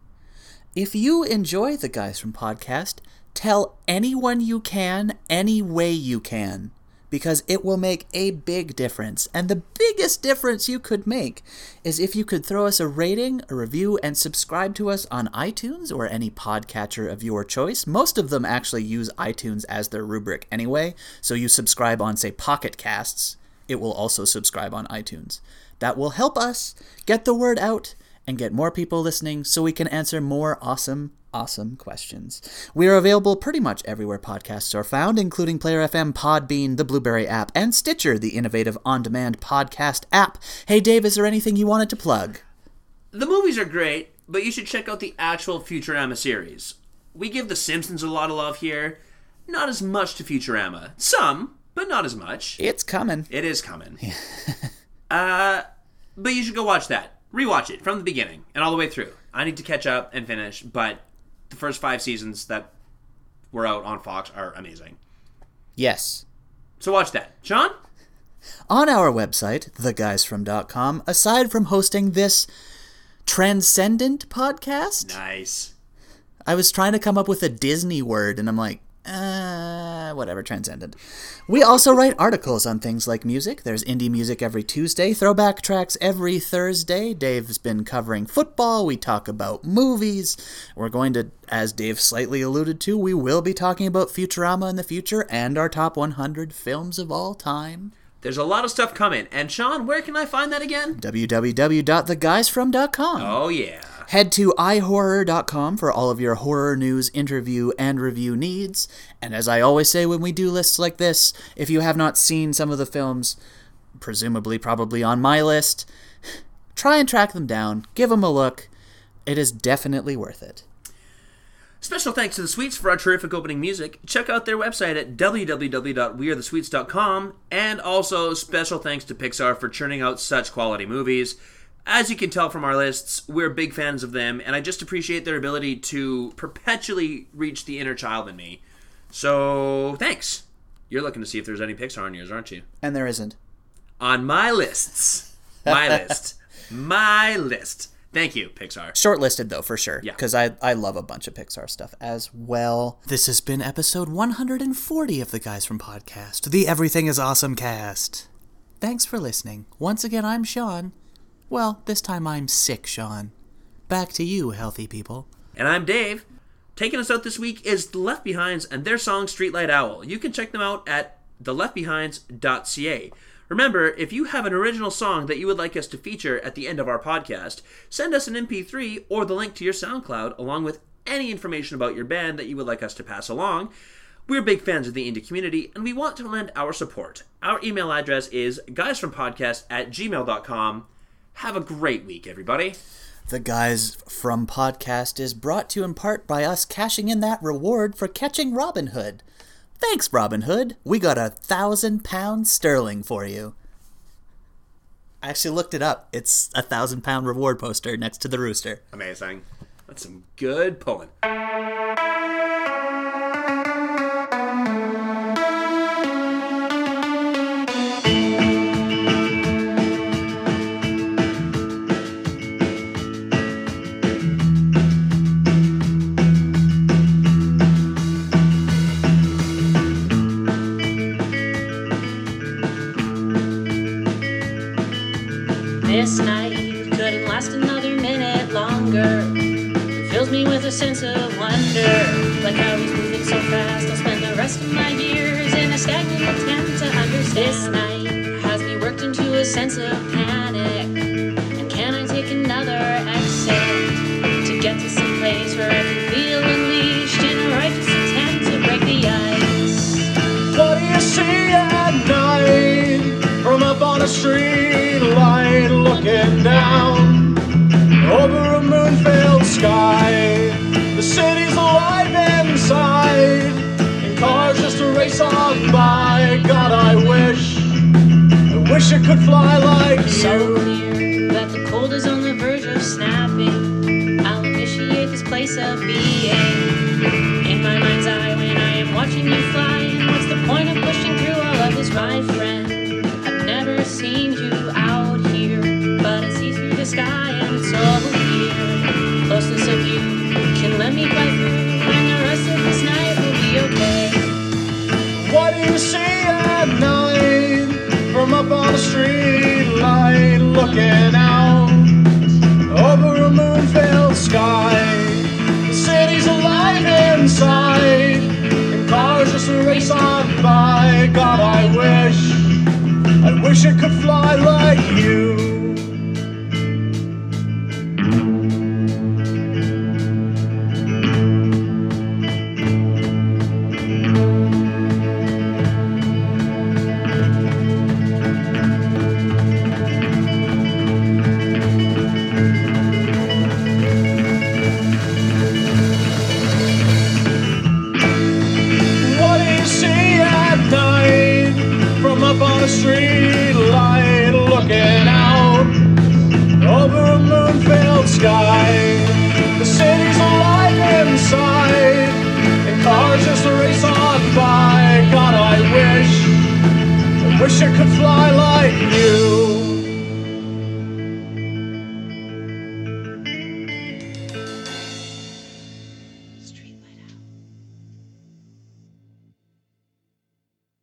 If you enjoy the Guys from Podcast, tell anyone you can, any way you can, because it will make a big difference. And the biggest difference you could make is if you could throw us a rating, a review, and subscribe to us on iTunes or any podcatcher of your choice. Most of them actually use iTunes as their rubric anyway, so you subscribe on, say, Pocket Casts, it will also subscribe on iTunes. That will help us get the word out and get more people listening so we can answer more awesome, awesome questions. We are available pretty much everywhere podcasts are found, including Player FM, Podbean, the Blubrry app, and Stitcher, the innovative on demand podcast app. Hey, Dave, is there anything you wanted to plug? The movies are great, but you should check out the actual Futurama series. We give The Simpsons a lot of love here. Not as much to Futurama. Some, but not as much. It's coming. It is coming. (laughs) uh, but you should go watch that. Rewatch it from the beginning and all the way through. I need to catch up and finish, but the first five seasons that were out on Fox are amazing. Yes. So watch that. Shaun? On our website, theguysfrom.com, aside from hosting this transcendent podcast, Nice. I was trying to come up with a Disney word, and I'm like, Uh, whatever, transcendent. We also write articles on things like music. There's indie music every Tuesday, throwback tracks every Thursday. Dave's been covering football. We talk about movies. We're going to, as Dave slightly alluded to, we will be talking about Futurama in the future and our top 100 films of all time. There's a lot of stuff coming. And Shaun, where can I find that again? www.theguysfrom.com. Oh, yeah. Head to ihorror.com for all of your horror news, interview, and review needs. And as I always say when we do lists like this, if you have not seen some of the films, presumably probably on my list, try and track them down, give them a look. It is definitely worth it. Special thanks to the Sweets for our terrific opening music. Check out their website at www.wearethesweets.com. And also, special thanks to Pixar for churning out such quality movies. As you can tell from our lists, we're big fans of them, and I just appreciate their ability to perpetually reach the inner child in me. So, thanks. You're looking to see if there's any Pixar on yours, aren't you? And there isn't. On my lists. My list. My list. Thank you, Pixar. Shortlisted though, for sure. Yeah. Because I, I love a bunch of Pixar stuff as well. This has been episode 140 of the Guys from Podcast, the Everything is Awesome cast. Thanks for listening. Once again, I'm Shaun. Well, this time I'm sick, Shaun. Back to you, healthy people. And I'm Dave. Taking us out this week is The Left Behinds and their song Streetlight Owl. You can check them out at theleft.behinds.ca. Remember, if you have an original song that you would like us to feature at the end of our podcast, send us an MP3 or the link to your SoundCloud along with any information about your band that you would like us to pass along. We're big fans of the indie community and we want to lend our support. Our email address is guysfrompodcast at gmail.com. Have a great week, everybody. The Guys from Podcast is brought to you in part by us cashing in that reward for catching Robin Hood. Thanks, Robin Hood. We got a thousand pounds sterling for you. I actually looked it up. It's a thousand pound reward poster next to the rooster. Amazing. That's some good pulling. A sense of wonder. Like how he's moving so fast, I'll spend the rest of my years in a stagnant attempt to understand. This night has me worked into a sense of panic. And can I take another exit to get to some place where I can feel unleashed in a righteous attempt to break the ice? What do you see at night from up on a street light looking down over a moon-filled sky? City's alive inside, and cars just race on by. God, I wish, I wish I could fly like you. So clear that the cold is on the verge of snapping. I'll initiate this place of being. In my mind's eye, when I am watching you fly, and what's the point of pushing through all of this, my up on a street light looking out over a moon-filled sky? The city's alive inside, and cars just race on by. God, I wish, I wish I could fly like you.